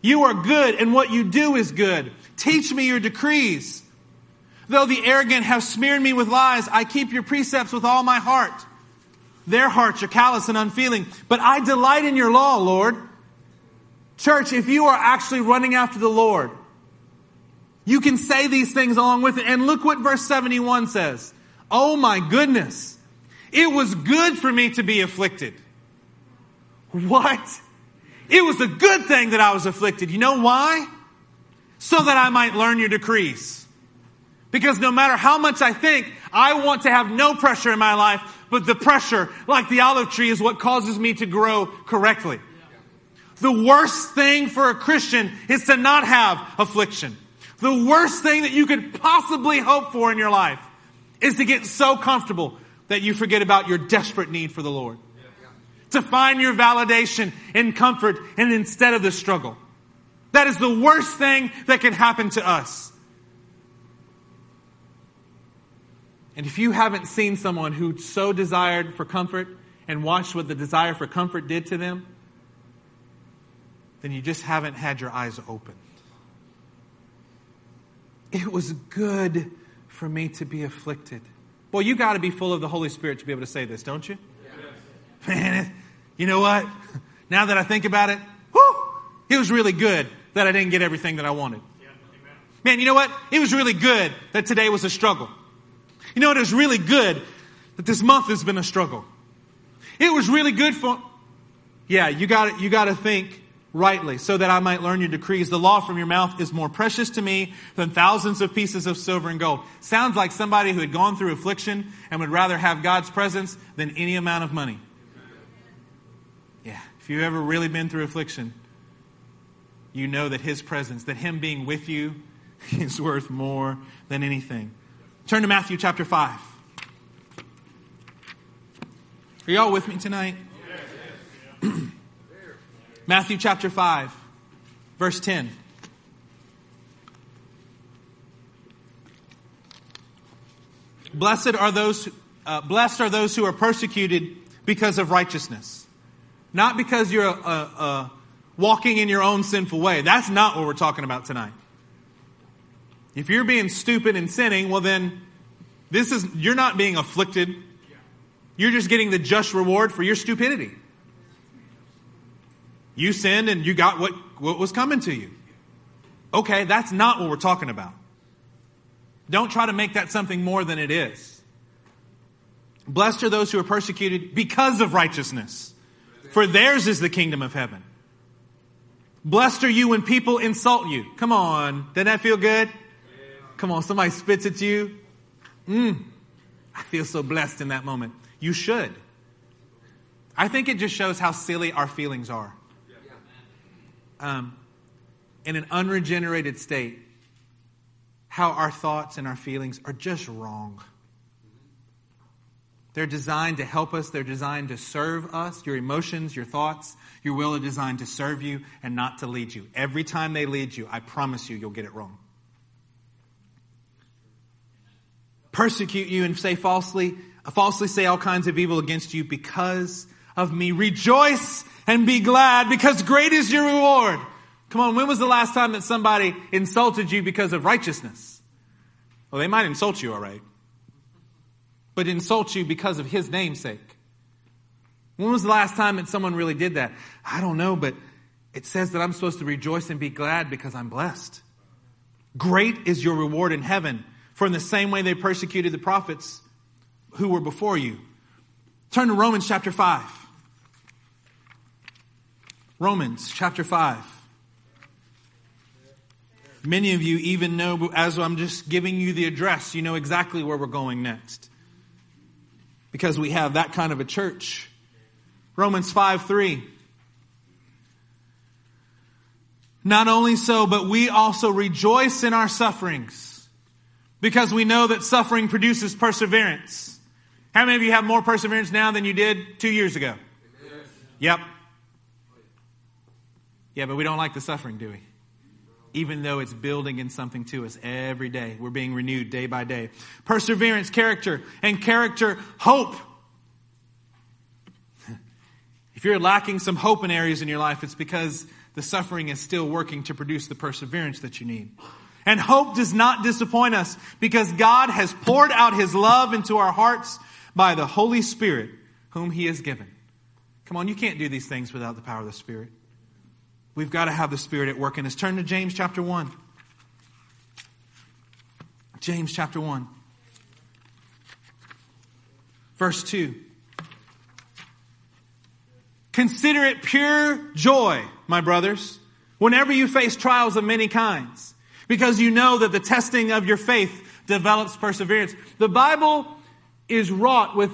You are good and what you do is good. Teach me your decrees. Though the arrogant have smeared me with lies, I keep your precepts with all my heart. Their hearts are callous and unfeeling. But I delight in your law, Lord. Church, if you are actually running after the Lord, you can say these things along with it. And look what verse 71 says. Oh my goodness. It was good for me to be afflicted. What? It was a good thing that I was afflicted. You know why? So that I might learn your decrees. Because no matter how much I think, I want to have no pressure in my life, but the pressure, like the olive tree, is what causes me to grow correctly. The worst thing for a Christian is to not have affliction. The worst thing that you could possibly hope for in your life is to get so comfortable that you forget about your desperate need for the Lord. To find your validation in comfort and instead of the struggle. That is the worst thing that can happen to us. And if you haven't seen someone who so desired for comfort and watched what the desire for comfort did to them, then you just haven't had your eyes opened. It was good for me to be afflicted. Well, you got to be full of the Holy Spirit to be able to say this, don't you? Yes. Man, you know what? Now that I think about it, whew, it was really good that I didn't get everything that I wanted. Yeah. Man, you know what? It was really good that today was a struggle. You know what? It was really good that this month has been a struggle. It was really good for, yeah, you got you got to think rightly, so that I might learn your decrees. The law from your mouth is more precious to me than thousands of pieces of silver and gold. Sounds like somebody who had gone through affliction and would rather have God's presence than any amount of money. Yeah, if you've ever really been through affliction, you know that His presence, that Him being with you, is worth more than anything. Turn to Matthew chapter 5. Are y'all with me tonight? Matthew chapter 5, verse 10. Blessed are those, uh, blessed are those who are persecuted because of righteousness. Not because you're a. uh, walking in your own sinful way. That's not what we're talking about tonight. If you're being stupid and sinning, well then, this is, you're not being afflicted. You're just getting the just reward for your stupidity. You sinned and you got what, what was coming to you. Okay, that's not what we're talking about. Don't try to make that something more than it is. Blessed are those who are persecuted because of righteousness, for theirs is the kingdom of heaven. Blessed are you when people insult you. Come on, doesn't that feel good? Come on, somebody spits at you. Mmm, I feel so blessed in that moment. You should. I think it just shows how silly our feelings are um, in an unregenerated state, how our thoughts and our feelings are just wrong. They're designed to help us. They're designed to serve us. Your emotions, your thoughts, your will are designed to serve you and not to lead you. Every time they lead you, I promise you, you'll get it wrong. Persecute you and say falsely, falsely say all kinds of evil against you because of me. Rejoice and be glad because great is your reward. Come on, when was the last time that somebody insulted you because of righteousness? Well, they might insult you, all right, but insult you because of his namesake. When was the last time that someone really did that? I don't know, but it says that I'm supposed to rejoice and be glad because I'm blessed. Great is your reward in heaven, for in the same way they persecuted the prophets who were before you. Turn to Romans chapter 5. Romans chapter 5. Many of you even know, as I'm just giving you the address, you know exactly where we're going next. Because we have that kind of a church. Romans 5 3. Not only so, but we also rejoice in our sufferings because we know that suffering produces perseverance. How many of you have more perseverance now than you did two years ago? Yep. Yeah, but we don't like the suffering, do we? Even though it's building in something to us every day. We're being renewed day by day. Perseverance, character, and character, hope. If you're lacking some hope in areas in your life, it's because the suffering is still working to produce the perseverance that you need. And hope does not disappoint us because God has poured out His love into our hearts by the Holy Spirit, whom He has given. Come on, you can't do these things without the power of the Spirit. We've got to have the Spirit at work in us. Turn to James chapter 1. James chapter 1. Verse 2. Consider it pure joy, my brothers, whenever you face trials of many kinds, because you know that the testing of your faith develops perseverance. The Bible is wrought with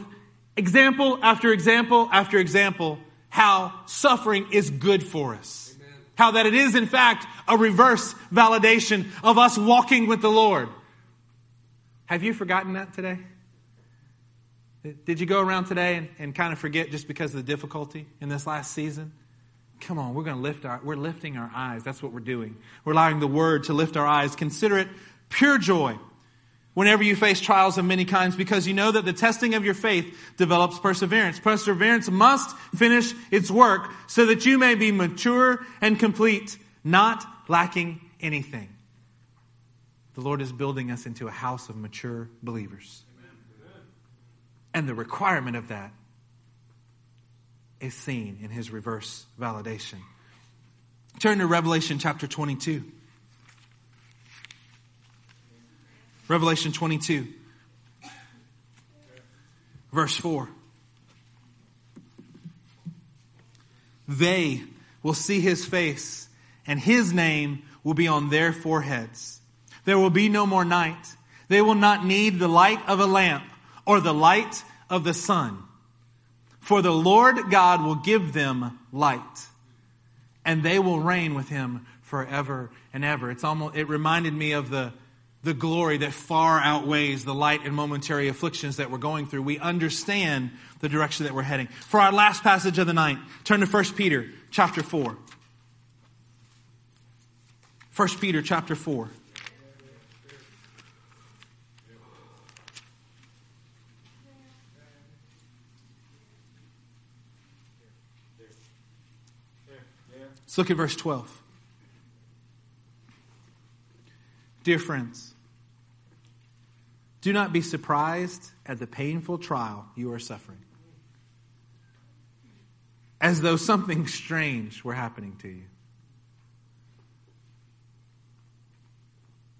example after example after example how suffering is good for us. How that it is, in fact, a reverse validation of us walking with the Lord. Have you forgotten that today? Did you go around today and, and kind of forget just because of the difficulty in this last season? Come on, we're going to lift our, we're lifting our eyes. That's what we're doing. We're allowing the word to lift our eyes. Consider it pure joy whenever you face trials of many kinds because you know that the testing of your faith develops perseverance. Perseverance must finish its work so that you may be mature and complete, not lacking anything. The Lord is building us into a house of mature believers. And the requirement of that is seen in his reverse validation. Turn to Revelation chapter 22. Revelation 22, verse 4. They will see his face, and his name will be on their foreheads. There will be no more night. They will not need the light of a lamp or the light of the sun. For the Lord God will give them light, and they will reign with him forever and ever. It's almost, it reminded me of the, the glory that far outweighs the light and momentary afflictions that we're going through. We understand the direction that we're heading. For our last passage of the night, turn to 1 Peter chapter 4. 1 Peter chapter 4. Let's look at verse 12. Dear friends, do not be surprised at the painful trial you are suffering, as though something strange were happening to you.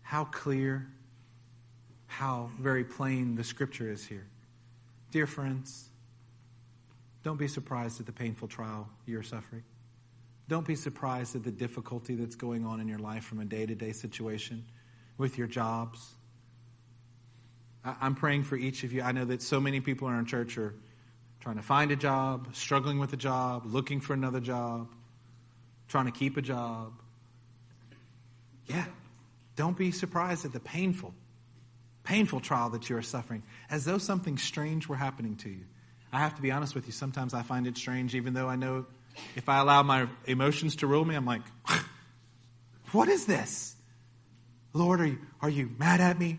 How clear, how very plain the scripture is here. Dear friends, don't be surprised at the painful trial you're suffering. Don't be surprised at the difficulty that's going on in your life from a day to day situation with your jobs. I'm praying for each of you. I know that so many people in our church are trying to find a job, struggling with a job, looking for another job, trying to keep a job. Yeah, don't be surprised at the painful, painful trial that you are suffering, as though something strange were happening to you. I have to be honest with you, sometimes I find it strange, even though I know if I allow my emotions to rule me, I'm like, what is this? Lord, are you, are you mad at me?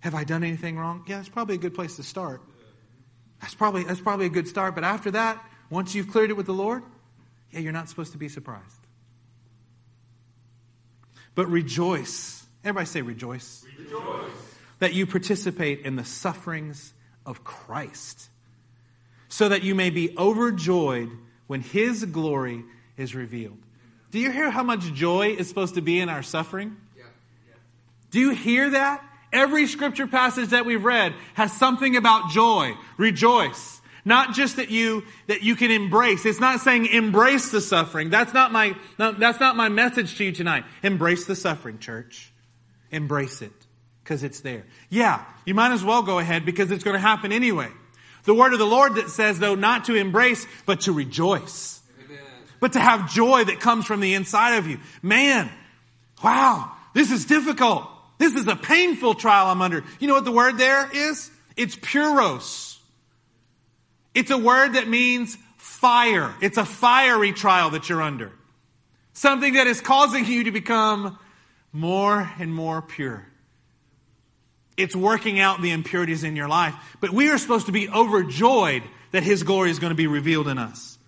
Have I done anything wrong? Yeah, that's probably a good place to start. That's probably, that's probably a good start. But after that, once you've cleared it with the Lord, yeah, you're not supposed to be surprised. But rejoice. Everybody say rejoice. Rejoice. That you participate in the sufferings of Christ, so that you may be overjoyed when His glory is revealed. Do you hear how much joy is supposed to be in our suffering? Do you hear that? Every scripture passage that we've read has something about joy. Rejoice. Not just that you, that you can embrace. It's not saying embrace the suffering. That's not my, no, that's not my message to you tonight. Embrace the suffering, church. Embrace it. Cause it's there. Yeah, you might as well go ahead because it's going to happen anyway. The word of the Lord that says though not to embrace, but to rejoice. Amen. But to have joy that comes from the inside of you. Man, wow, this is difficult. This is a painful trial I'm under. You know what the word there is? It's puros. It's a word that means fire. It's a fiery trial that you're under. Something that is causing you to become more and more pure. It's working out the impurities in your life. But we are supposed to be overjoyed that His glory is going to be revealed in us.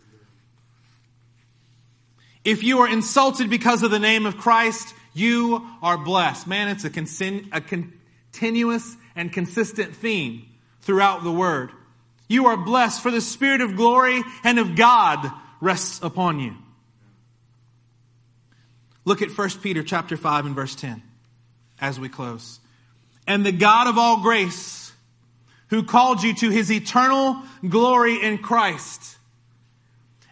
If you are insulted because of the name of Christ, you are blessed. Man, it's a, con- a continuous and consistent theme throughout the word. You are blessed for the spirit of glory and of God rests upon you. Look at 1 Peter chapter 5 and verse 10 as we close. And the God of all grace, who called you to his eternal glory in Christ,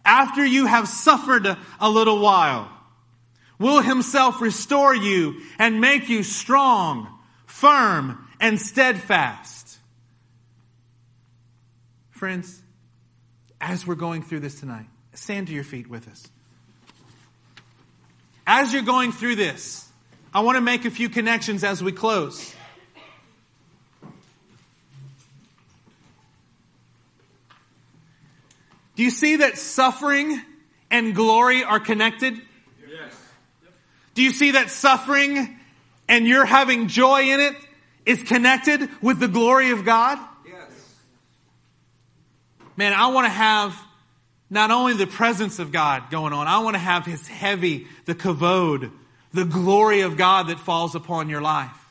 after you have suffered a little while, will himself restore you and make you strong, firm, and steadfast. Friends, as we're going through this tonight, stand to your feet with us. As you're going through this, I want to make a few connections as we close. Do you see that suffering and glory are connected? Yes. Do you see that suffering and you're having joy in it is connected with the glory of God? Yes. Man, I want to have not only the presence of God going on, I want to have His heavy, the kavod, the glory of God that falls upon your life.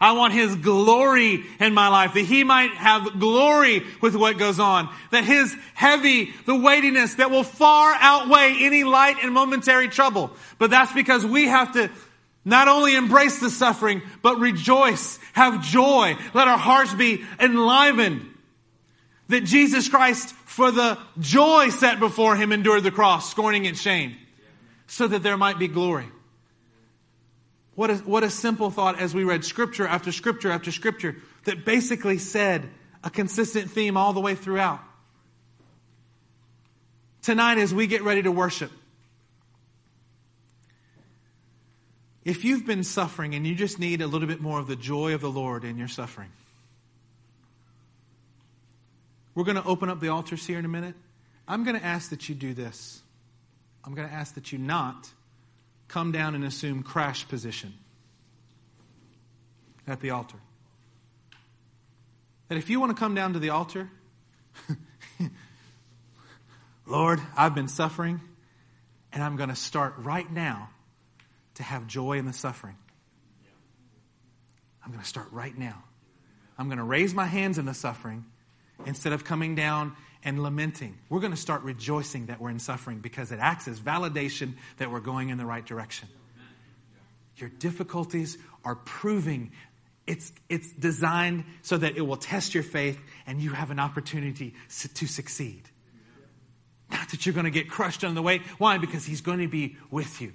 I want His glory in my life, that He might have glory with what goes on. That His heavy, the weightiness that will far outweigh any light and momentary trouble. But that's because we have to not only embrace the suffering, but rejoice, have joy, let our hearts be enlivened. That Jesus Christ, for the joy set before Him, endured the cross, scorning its shame, so that there might be glory. What a, what a simple thought as we read scripture after scripture after scripture that basically said a consistent theme all the way throughout. Tonight, as we get ready to worship, if you've been suffering and you just need a little bit more of the joy of the Lord in your suffering, we're going to open up the altars here in a minute. I'm going to ask that you do this. I'm going to ask that you not come down and assume crash position at the altar. That if you want to come down to the altar, Lord, I've been suffering, and I'm going to start right now to have joy in the suffering. I'm going to start right now. I'm going to raise my hands in the suffering instead of coming down and lamenting. We're going to start rejoicing that we're in suffering because it acts as validation that we're going in the right direction. Your difficulties are proving it's, it's designed so that it will test your faith and you have an opportunity to succeed. Not that you're going to get crushed under the weight. Why? Because He's going to be with you.